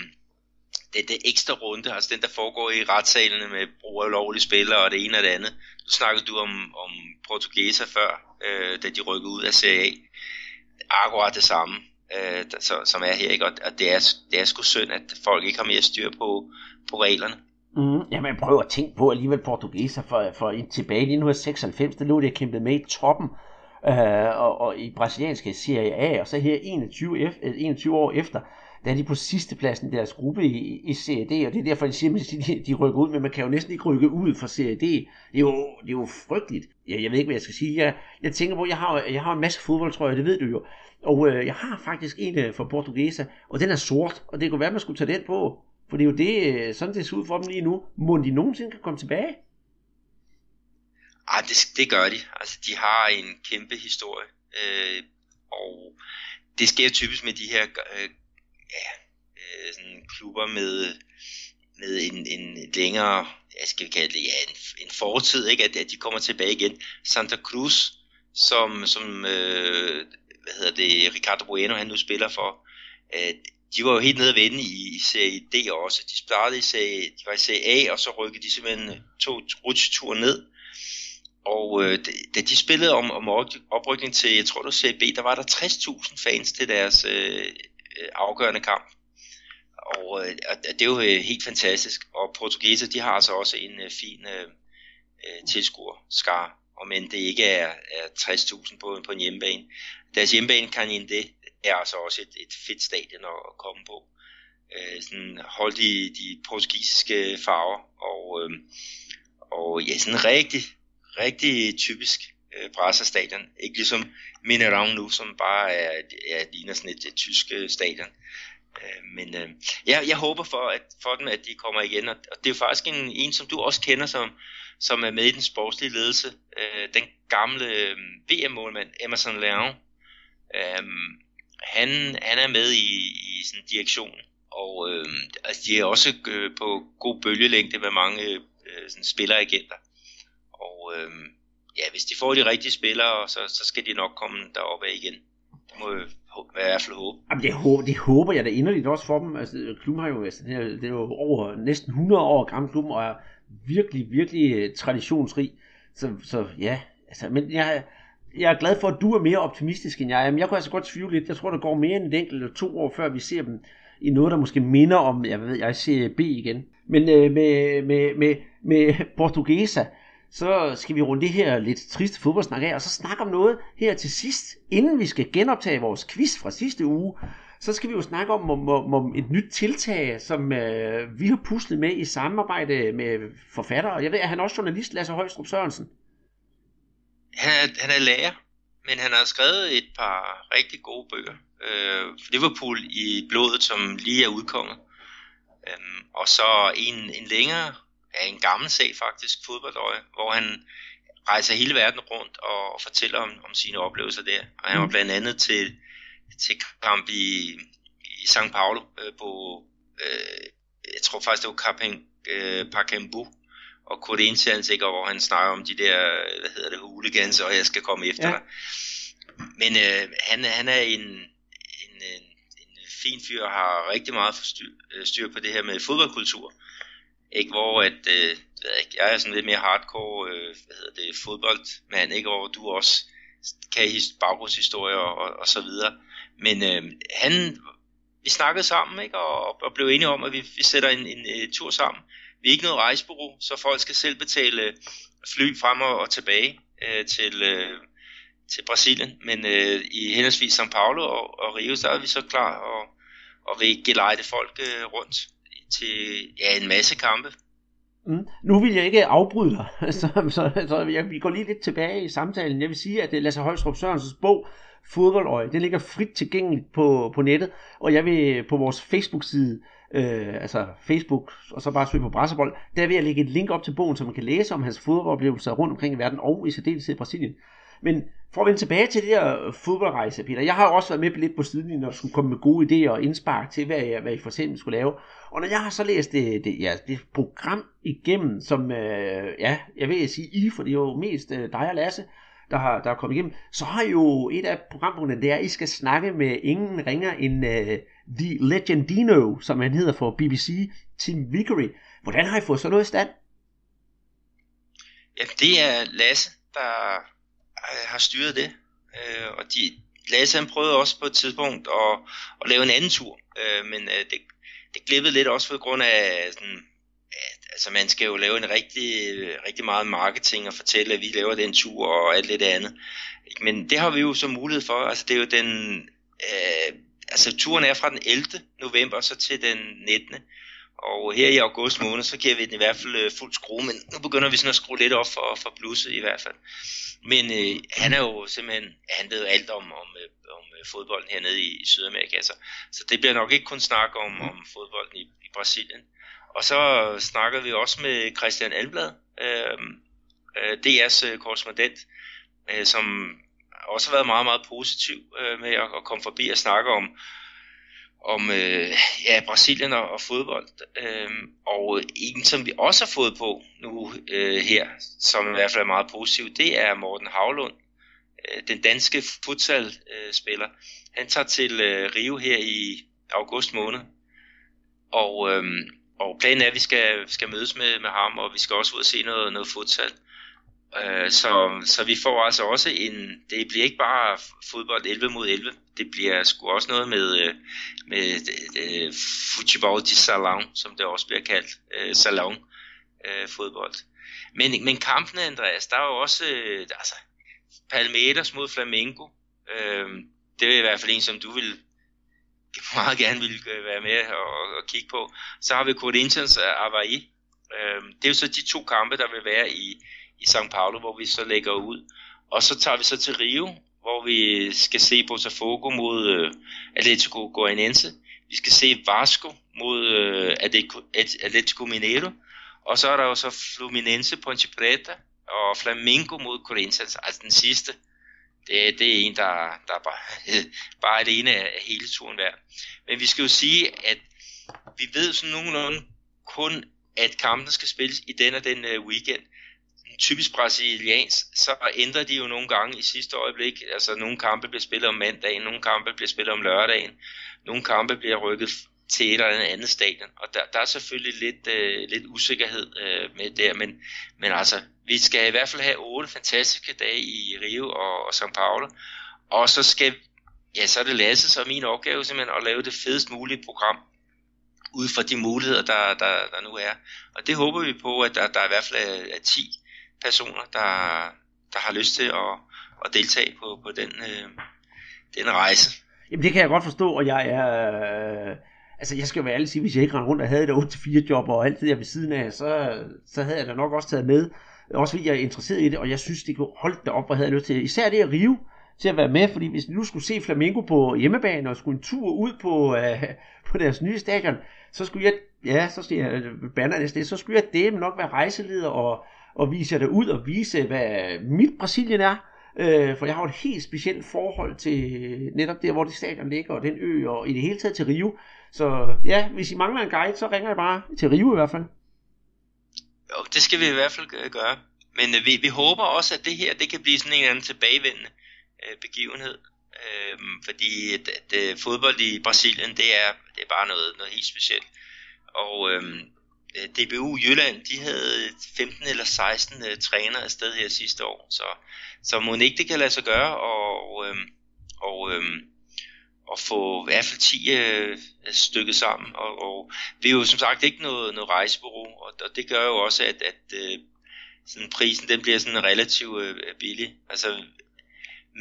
det, det ekstra runde, altså den der foregår i retssalene med brug af lovlige spillere og det ene og det andet. Nu snakkede du om, om portugiser før, øh, da de rykkede ud af Serie A. Akkurat det samme, øh, som, som er her, ikke? Og, og det, er, det er sgu synd, at folk ikke har mere styr på, på reglerne. Mm, jamen prøv at tænke på alligevel portugiser for, for en tilbage i 1996, der lå det kæmpet med i toppen øh, og, og i brasilianske Serie A, og så her 21, 21 øh, år efter, der er de på sidste pladsen i deres gruppe i, i Serie D, og det er derfor, de siger, at de, de rykker ud, men man kan jo næsten ikke rykke ud fra Serie D. Det er jo, det er jo frygteligt. Jeg, jeg ved ikke, hvad jeg skal sige. Jeg, jeg tænker på, jeg har, jeg har en masse fodboldtrøjer, det ved du jo. Og øh, jeg har faktisk en øh, fra Portugesa, og den er sort, og det kunne være, at man skulle tage den på. For det er jo det, øh, sådan det ser ud for dem lige nu. Må de nogensinde kan komme tilbage? Ej, det, det gør de. Altså, de har en kæmpe historie. Øh, og det sker typisk med de her øh, ja, øh, sådan klubber med, med en, en længere, jeg skal kalde det, ja, en, en fortid, ikke? At, at de kommer tilbage igen. Santa Cruz, som, som øh, hvad hedder det, Ricardo Bueno, han nu spiller for, øh, de var jo helt nede at vende i, i Serie D også. De startede i Serie, de var i Serie A, og så rykkede de simpelthen to rutsjetur ned. Og øh, da de spillede om, om oprykning til, jeg tror det var Serie B, der var der 60.000 fans til deres øh, Øh, afgørende kamp. Øh, og, og det er jo øh, helt fantastisk. Og portugiser, de har altså også en fin øh, øh tilskuer og men det ikke er, er 60.000 på, på en hjemmebane. Deres hjemmebane kan det er altså også et, et fedt stadion at, at komme på. Øh, sådan holdt i de portugisiske farver, og, øh, og ja, sådan rigtig, rigtig typisk øh, Brasa-stadion. Ikke ligesom Minerang nu, som bare er, er ligner sådan et, et tysk øh, stadion. Øh, men øh, jeg, jeg håber for, at, for dem, at de kommer igen, og, og det er jo faktisk en, en, som du også kender, som, som er med i den sportslige ledelse. Øh, den gamle øh, VM-målmand, Emerson Leon. Øh, han, han er med i, i sådan direktion, og øh, altså, de er også øh, på god bølgelængde med mange øh, sådan spilleragenter. Og øh, ja, hvis de får de rigtige spillere, så, så skal de nok komme derop igen. Det må jeg i hvert fald håbe. Jamen, det, håber, det håber jeg da inderligt også for dem. Altså, klubben har jo, altså, det, er, det er jo over næsten 100 år gammel klubben, og er virkelig, virkelig øh, traditionsrig. Så, så ja, altså, men jeg, jeg er glad for, at du er mere optimistisk end jeg er. Men jeg kunne altså godt tvivle lidt. Jeg tror, der går mere end et enkelt eller to år, før vi ser dem i noget, der måske minder om, jeg ved, jeg ser B igen. Men øh, med, med, med, med Portugesa, så skal vi runde det her lidt triste fodboldsnak af, og så snakke om noget her til sidst, inden vi skal genoptage vores quiz fra sidste uge. Så skal vi jo snakke om, om, om, om et nyt tiltag, som øh, vi har puslet med i samarbejde med forfattere. Jeg ved, at han er også journalist, Lasse Højstrup Sørensen. Han er, han er lærer, men han har skrevet et par rigtig gode bøger. Øh, Liverpool i blodet, som lige er udkommet. Øh, og så en, en længere ja, en gammel sag faktisk, fodboldøje, hvor han rejser hele verden rundt og, og fortæller om, om sine oplevelser der. Og han var mm. blandt andet til, til kamp i, i São Paulo øh, på, øh, jeg tror faktisk det var Kapeng, øh, Pacaembu og Corinthians, ikke, hvor han snakker om de der, hvad hedder det, hooligans, og jeg skal komme efter ja. dig. Men øh, han, han er en, en, en, en fin fyr og har rigtig meget styr, øh, styr på det her med fodboldkultur. Ikke hvor at, øh, ved jeg er sådan lidt mere hardcore, øh, hvad hedder det, fodboldmand, ikke hvor du også kan baggrundshistorier og, og, og så videre. Men øh, han, vi snakkede sammen ikke, og, og blev enige om, at vi, vi sætter en, en, en tur sammen. Vi er ikke noget rejsebureau, så folk skal selv betale øh, fly frem og, og tilbage øh, til, øh, til Brasilien. Men øh, i henholdsvis São Paulo og, og Rio, der er vi så klar og, og vil gelejte folk øh, rundt til ja, en masse kampe. Mm. Nu vil jeg ikke afbryde dig, så, så, så jeg, vi går lige lidt tilbage i samtalen. Jeg vil sige, at øh, Lasse Holstrup Sørensens bog, Fodboldøje, den ligger frit tilgængeligt på, på nettet, og jeg vil øh, på vores Facebook-side, øh, altså Facebook, og så bare søge på Brasserbold, der vil jeg lægge et link op til bogen, så man kan læse om hans fodboldoplevelser rundt omkring i verden, og i særdeleshed i Brasilien. Men for at vende tilbage til det her øh, fodboldrejse, Peter, jeg har jo også været med lidt på siden, når skulle komme med gode idéer og indspark til, hvad jeg, hvad I for eksempel skulle lave. Og når jeg har så læst det, det, ja, det program igennem, som, øh, ja, jeg vil sige I, for det er jo mest øh, dig og Lasse, der har, der er kommet igennem, så har jo et af programpunkterne, det er, at I skal snakke med ingen ringer end øh, The Legendino, som han hedder for BBC, Tim Vickery. Hvordan har I fået sådan noget i stand? Ja, det er Lasse, der Øh, har styret det. Øh, og de, Lasse han prøvede også på et tidspunkt at, at lave en anden tur, øh, men øh, det, det glippede lidt også på grund af sådan, at, altså man skal jo lave en rigtig, rigtig meget marketing og fortælle, at vi laver den tur og alt det andet. Men det har vi jo så mulighed for. Altså det er jo den, øh, altså turen er fra den 11. november så til den 19. Og her i august måned, så giver vi den i hvert fald øh, fuld skrue, men nu begynder vi sådan at skrue lidt op for, for bluset i hvert fald. Men øh, han er jo simpelthen, han ved alt om, om, øh, om øh, fodbolden hernede i, i Sydamerika, så, så det bliver nok ikke kun snak om, om fodbolden i, i Brasilien. Og så snakkede vi også med Christian Alblad, øh, øh, DR's øh, korrespondent, øh, som også har været meget, meget positiv øh, med at, at komme forbi og snakke om, om øh, ja, Brasilien og, og fodbold. Øh, og en, som vi også har fået på nu øh, her, som i hvert fald er meget positiv, det er Morten Havlund, øh, den danske futsal-spiller. Han tager til øh, Rio her i august måned, og, øh, og planen er, at vi skal, skal mødes med, med ham, og vi skal også ud og se noget, noget futsal. Øh, Øh, så, så vi får altså også en, det bliver ikke bare fodbold 11 mod 11, det bliver sgu også noget med, øh, med øh, uh, football de salon, som det også bliver kaldt, uh, salon fodbold. Men, men kampene, Andreas, der er jo også, altså, Palmeiras mod Flamengo, uh, det er i hvert fald en, som du vil meget gerne vil være med og, og kigge på. Så har vi Corinthians og Avaí. Uh, det er jo så de to kampe, der vil være i, i São Paulo, hvor vi så lægger ud. Og så tager vi så til Rio, hvor vi skal se Botafogo mod øh, Atletico Goianense. Vi skal se Vasco mod øh, Atletico, Atletico Mineiro. Og så er der jo så Fluminense, Ponte Preta og Flamengo mod Corinthians. Altså den sidste, det, det er en, der, der bare, bare alene af hele turen værd. Men vi skal jo sige, at vi ved sådan nogenlunde kun, at kampen skal spilles i den og den øh, weekend typisk brasiliansk, så ændrer de jo nogle gange i sidste øjeblik. Altså nogle kampe bliver spillet om mandagen, nogle kampe bliver spillet om lørdagen, nogle kampe bliver rykket til et eller andet stadion. Og der, der er selvfølgelig lidt, øh, lidt usikkerhed øh, med det, men, men altså, vi skal i hvert fald have otte fantastiske dage i Rio og, og São Paulo, og så skal, ja, så er det Lasse, så er min opgave simpelthen at lave det fedest mulige program, ud fra de muligheder, der, der, der nu er. Og det håber vi på, at der, der i hvert fald er, er 10 personer, der, der har lyst til at, at deltage på, på den, øh, den rejse. Jamen det kan jeg godt forstå, og jeg er... Øh, altså jeg skal jo være ærlig sige, hvis jeg ikke rendte rundt og havde et 8-4 job og alt det der ved siden af, så, så havde jeg da nok også taget med. Også fordi jeg er interesseret i det, og jeg synes, det kunne holde det op, og havde lyst til Især det at rive til at være med, fordi hvis nu skulle se Flamengo på hjemmebane og skulle en tur ud på, øh, på deres nye stadion, så skulle jeg, ja, så siger jeg, øh, banner det, så skulle jeg det nok være rejseleder og, og vise jer det ud og vise, hvad mit Brasilien er. Øh, for jeg har et helt specielt forhold til netop der, hvor det stadion ligger, og den ø, og i det hele taget til Rio. Så ja, hvis I mangler en guide, så ringer jeg bare til Rio i hvert fald. Jo, det skal vi i hvert fald gøre. Men øh, vi, vi håber også, at det her det kan blive sådan en eller anden tilbagevendende øh, begivenhed. Øh, fordi at, at, at fodbold i Brasilien, det er, det er bare noget, noget helt specielt. Og Øh, Øh, DBU Jylland, de havde 15 eller 16 uh, træner trænere afsted her sidste år, så, så må ikke det kan lade sig gøre, og, øhm, og, øhm, at få i hvert fald 10 øh, stykket sammen. Og, og vi er jo som sagt ikke noget, noget rejsebureau, og, og det gør jo også, at, at øh, sådan prisen den bliver sådan relativt øh, billig. Altså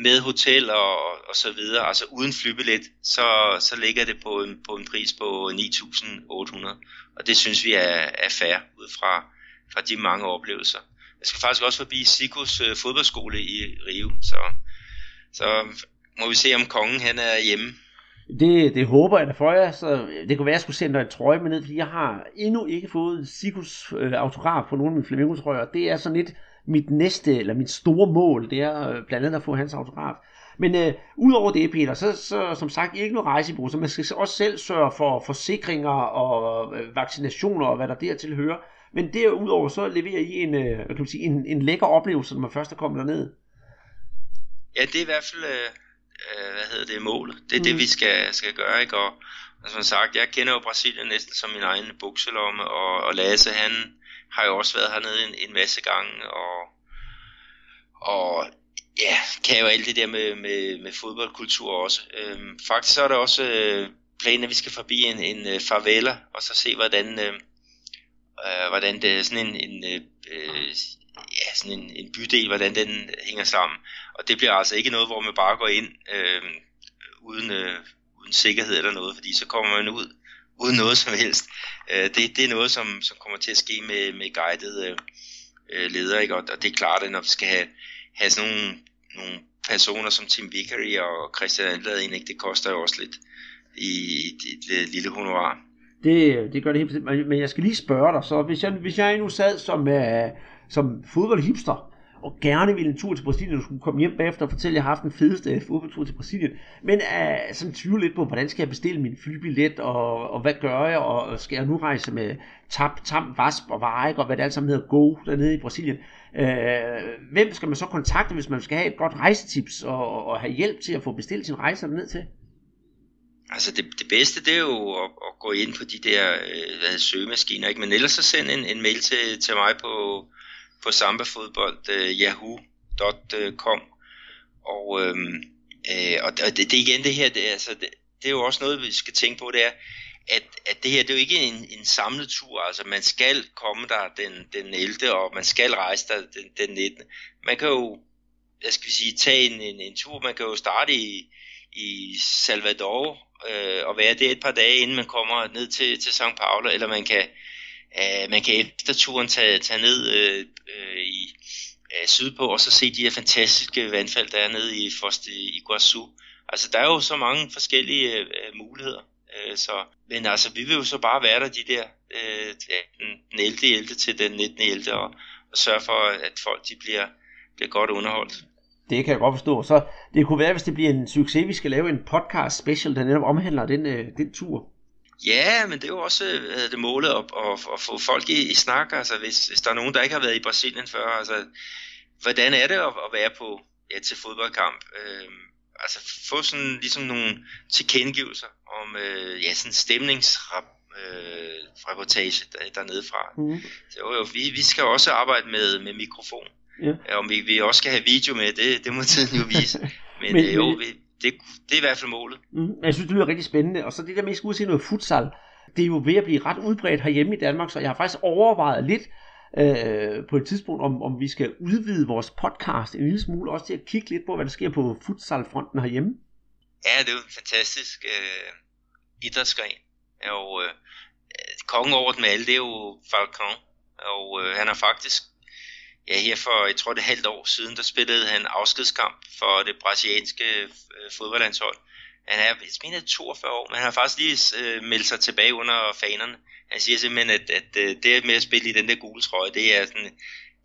med hotel og, og så videre, altså uden flybillet, så, så ligger det på en, på en pris på 9.800. Og det synes vi er, er fair ud fra, fra de mange oplevelser. Jeg skal faktisk også forbi Sikos øh, fodboldskole i Rio, så, så må vi se, om kongen han er hjemme. Det, det håber jeg da for jer, så det kunne være, at jeg skulle sende dig en trøje med ned, fordi jeg har endnu ikke fået Sikos øh, autograf på nogle af mine flamingotrøjer. Det er sådan lidt mit næste, eller mit store mål, det er øh, blandt andet at få hans autograf. Men øh, udover det, Peter, så, så som sagt ikke noget rejsebrug, så man skal også selv sørge for forsikringer og øh, vaccinationer og hvad der dertil hører. Men derudover så leverer I en, øh, kan man sige, en, en lækker oplevelse, når man først er kommet derned. Ja, det er i hvert fald, øh, øh hvad hedder det, målet. Det er mm. det, vi skal, skal gøre, ikke? Og, og som sagt, jeg kender jo Brasilien næsten som min egen bukselomme, og, og Lasse, han har jo også været hernede en, en masse gange, og, og ja, kan jo alt det der med, med, med fodboldkultur også. Øhm, faktisk så er der også øh, planen, at vi skal forbi en, en øh, favela, og så se, hvordan, øh, øh, hvordan det er sådan en, en øh, øh, ja, sådan en, en bydel, hvordan den hænger sammen. Og det bliver altså ikke noget, hvor man bare går ind øh, uden, øh, uden sikkerhed eller noget, fordi så kommer man ud uden noget som helst. Øh, det, det er noget, som, som kommer til at ske med, med guided øh, ledere, ikke? Og, og det er klart, at når vi skal have, have sådan nogle, nogle personer som Tim Vickery og Christian Anlad ind, ikke? det koster jo også lidt i et, et lille honorar. Det, det gør det helt bestemt. Men jeg skal lige spørge dig, så hvis jeg, hvis jeg nu sad som, øh, som fodboldhipster, og gerne ville en tur til Brasilien, og skulle komme hjem bagefter og fortælle, at jeg har haft den fedeste fodboldtur til Brasilien. Men uh, sådan tvivl lidt på, hvordan skal jeg bestille min flybillet, og, og hvad gør jeg, og skal jeg nu rejse med tap, tam, vasp og veje, og hvad det alt sammen hedder, go dernede i Brasilien. Uh, hvem skal man så kontakte, hvis man skal have et godt rejsetips, og, og have hjælp til at få bestilt sin rejse ned til? Altså det, det bedste det er jo at, at gå ind på de der øh, hvad søgemaskiner, ikke? men ellers så send en, en mail til, til mig på, på sambafodbold øh, yahoo.com og, øhm, øh, øh, og det, det igen det her, det, altså, det, det er jo også noget vi skal tænke på, det er, at, at det her det er jo ikke en, en samlet tur, altså man skal komme der den, den 11. og man skal rejse der den, den 19. Man kan jo, jeg skal sige, tage en, en, en tur, man kan jo starte i, i Salvador øh, og være der et par dage, inden man kommer ned til, til São Paulo, eller man kan, øh, man kan efter turen tage, tage ned øh, øh, i øh, sydpå, og så se de her fantastiske vandfald, der er nede i Foste i Iguazu. Altså, der er jo så mange forskellige øh, muligheder. Øh, så, men altså, vi vil jo så bare være der de der øh, den 11. 11. til den 19. 11. Og, og sørge for, at folk de bliver, bliver godt underholdt. Det kan jeg godt forstå. Så det kunne være, hvis det bliver en succes, vi skal lave en podcast special, der netop omhandler den, øh, den tur. Ja, men det er jo også øh, det målet at, at, at få folk i, i snak. Altså, hvis, hvis der er nogen, der ikke har været i Brasilien før, altså, hvordan er det at, at være på ja, til fodboldkamp? Øh, altså få sådan ligesom nogle tilkendegivelser om øh, ja, sådan stemningsrap øh, reportage der, dernede fra. Mm. Så jo, vi, vi skal også arbejde med, med mikrofon. Ja. Om vi, vi også skal have video med, det, det må tiden jo vise. Men, men øh, jo, vi, det, det er i hvert fald målet. Mm, jeg synes, det lyder rigtig spændende. Og så det der med, at skulle se noget futsal, det er jo ved at blive ret udbredt herhjemme i Danmark, så jeg har faktisk overvejet lidt øh, på et tidspunkt, om, om vi skal udvide vores podcast en lille smule, også til at kigge lidt på, hvad der sker på futsalfronten herhjemme. Ja, det er jo en fantastisk øh, idrætsgren. Og øh, kongen over dem alle, det er jo Falcon. Og øh, han har faktisk ja, her for, jeg tror det er halvt år siden, der spillede han afskedskamp for det brasilianske øh, fodboldlandshold. Han er, jeg mener, 42 år, men han har faktisk lige øh, meldt sig tilbage under fanerne. Han siger simpelthen, at, at, at det med at spille i den der gule trøje, det er, sådan,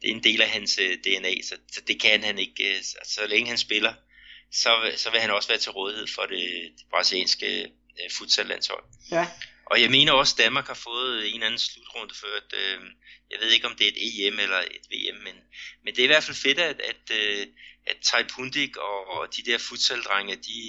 det er en del af hans øh, DNA, så, så det kan han ikke. Øh, så, så længe han spiller, så, så vil han også være til rådighed for det, det brasilianske øh, futsallandshold. Ja. Og jeg mener også, at Danmark har fået en eller anden slutrunde før. At, øh, jeg ved ikke, om det er et EM eller et VM, men, men det er i hvert fald fedt, at, at, øh, at Tai Pundik og, og de der futsaldrenge, de,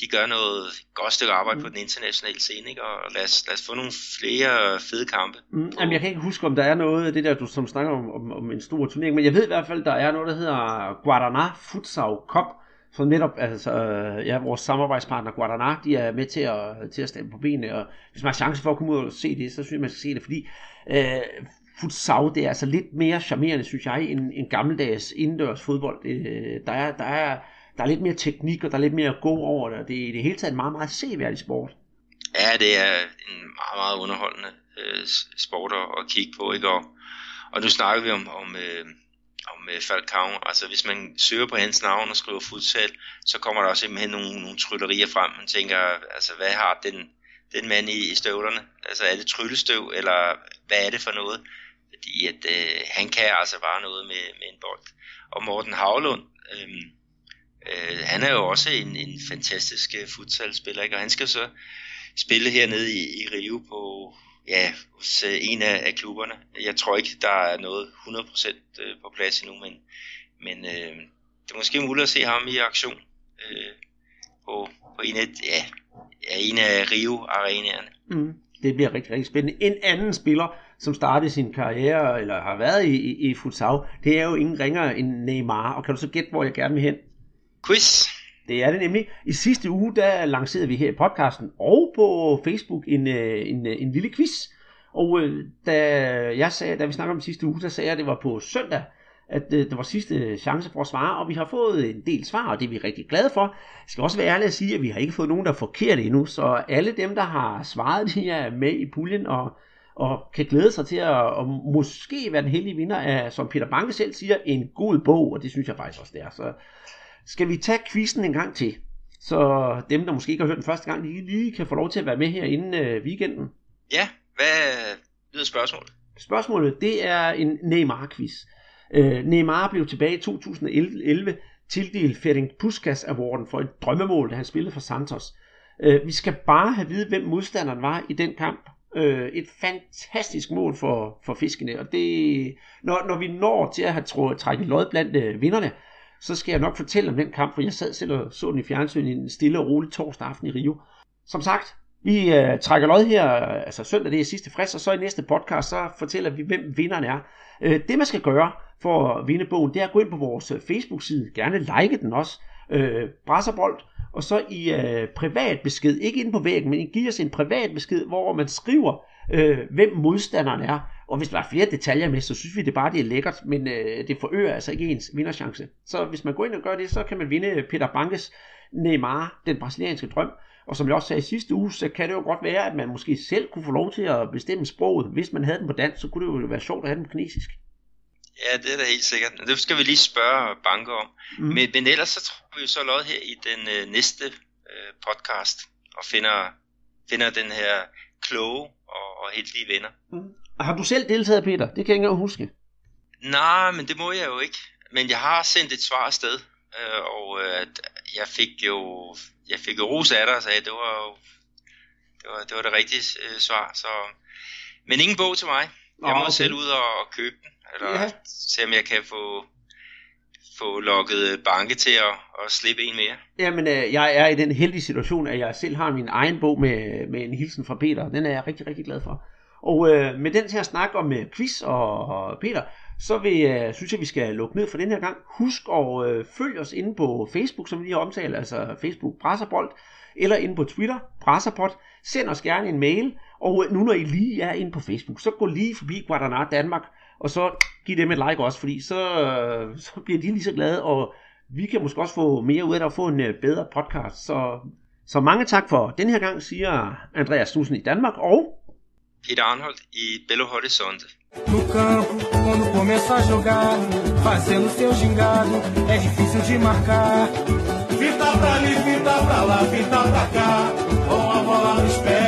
de gør noget godt stykke arbejde mm. på den internationale scene, ikke? og lad os, lad os få nogle flere fede kampe. Mm, jamen, jeg kan ikke huske, om der er noget af det der, du som snakker om, om, om en stor turnering, men jeg ved i hvert fald, der er noget, der hedder Guaraná Futsal Cup, så netop, altså, øh, ja, vores samarbejdspartner Guadana, de er med til at, til at stemme på benene, og hvis man har chance for at komme ud og se det, så synes jeg, man skal se det, fordi øh, futsal, det er altså lidt mere charmerende, synes jeg, end, end gammeldags indendørs fodbold. Øh, der, er, der, er, der er lidt mere teknik, og der er lidt mere gå over det, og det er i det hele taget en meget, meget seværdig sport. Ja, det er en meget, meget underholdende øh, sport at, kigge på, ikke? Og, og nu snakker vi om, om, øh, med Falcao. Altså hvis man søger på hans navn og skriver futsal, så kommer der også simpelthen nogle, nogle tryllerier frem. Man tænker, altså hvad har den, den mand i, i støvlerne? Altså er det tryllestøv, eller hvad er det for noget? Fordi at øh, han kan altså bare noget med, med en bold. Og Morten Havlund, øh, øh, han er jo også en, en fantastisk øh, futsalspiller, ikke? og han skal så spille hernede i, i Rio på ja, hos uh, en af, af klubberne. Jeg tror ikke, der er noget 100% øh, på plads endnu, men, men uh, det er måske muligt at se ham i aktion uh, på, på en, af, ja, en af Rio-arenaerne. Mm. Det bliver rigtig, rigtig spændende. En anden spiller, som startede sin karriere, eller har været i, i, i futsal, det er jo ingen ringer end Neymar. Og kan du så gætte, hvor jeg gerne vil hen? Quiz. Det er det nemlig. I sidste uge, der lancerede vi her i podcasten og på Facebook en, øh, en, øh, en lille quiz. Og øh, da, jeg sagde, da vi snakkede om sidste uge, der sagde jeg, at det var på søndag, at det var sidste chance for at svare, og vi har fået en del svar, og det er vi rigtig glade for. Jeg skal også være ærlig at sige, at vi har ikke fået nogen, der er forkert endnu, så alle dem, der har svaret, de er med i puljen, og, og kan glæde sig til at og måske være den heldige vinder af, som Peter Banke selv siger, en god bog, og det synes jeg faktisk også, det er. Så skal vi tage quizzen en gang til, så dem, der måske ikke har hørt den første gang, de lige kan få lov til at være med her inden øh, weekenden. Ja, hvad lyder spørgsmålet? Spørgsmålet, det er en Neymar-quiz. Øh, Neymar blev tilbage i 2011 tildelt Ferenc Puskas Awarden for et drømmemål, da han spillede for Santos. Øh, vi skal bare have vide, hvem modstanderen var i den kamp. Øh, et fantastisk mål for, for fiskene, og det, når, når vi når til at have trækket lod blandt øh, vinderne, så skal jeg nok fortælle om den kamp, for jeg sad selv og så den i fjernsynet en stille og rolig torsdag aften i Rio. Som sagt, vi øh, trækker lod her, øh, altså søndag, det er sidste frist, og så i næste podcast, så fortæller vi, hvem vinderen er. Øh, det man skal gøre for at vinde bogen, det er at gå ind på vores øh, Facebook-side, gerne like den også, øh, Brasserbold, og så i øh, privat besked, ikke inde på væggen, men giv os en privat besked, hvor man skriver, øh, hvem modstanderen er. Og hvis der er flere detaljer med, så synes vi det bare, det er lækkert, men øh, det forøger altså ikke ens vinderchance. Så hvis man går ind og gør det, så kan man vinde Peter Bankes Neymar, den brasilianske drøm. Og som jeg også sagde i sidste uge, så kan det jo godt være, at man måske selv kunne få lov til at bestemme sproget. Hvis man havde den på dansk, så kunne det jo være sjovt at have den på kinesisk. Ja, det er da helt sikkert. Det skal vi lige spørge banker om. Mm. Men, men ellers så tror vi så lod her i den øh, næste øh, podcast og finder, finder den her kloge og, og heldige venner. Mm. Har du selv deltaget, Peter? Det kan jeg ikke engang huske. Nej, men det må jeg jo ikke. Men jeg har sendt et svar afsted, øh, og øh, jeg fik jo jeg fik jo ros af dig og sagde, det var jo det var det, var det rigtige øh, svar. Så, men ingen bog til mig. Jeg må okay. selv ud og, og købe den, eller ja. se om jeg kan få få lukket banke til at, at slippe en mere. Jamen, øh, jeg er i den heldige situation, at jeg selv har min egen bog med, med en hilsen fra Peter. Den er jeg rigtig, rigtig glad for. Og øh, med den her snak om øh, quiz og, og Peter, så vil, øh, synes jeg, vi skal lukke ned for den her gang. Husk at øh, følge os inde på Facebook, som vi lige har omtalt, altså Facebook Brasserbold, eller inde på Twitter, Brasserpod. Send os gerne en mail, og øh, nu når I lige er inde på Facebook, så gå lige forbi Guadalajara Danmark, og så giv dem et like også, fordi så, øh, så bliver de lige så glade, og vi kan måske også få mere ud af det og få en øh, bedre podcast. Så, så mange tak for den her gang, siger Andreas Knudsen i Danmark, og Peter Arnold e Belo Horizonte. No campo, quando começa a jogar, fazendo seu gingado, é difícil de marcar. Fita pra ali, fita pra lá, fita pra cá, com a bola nos pés.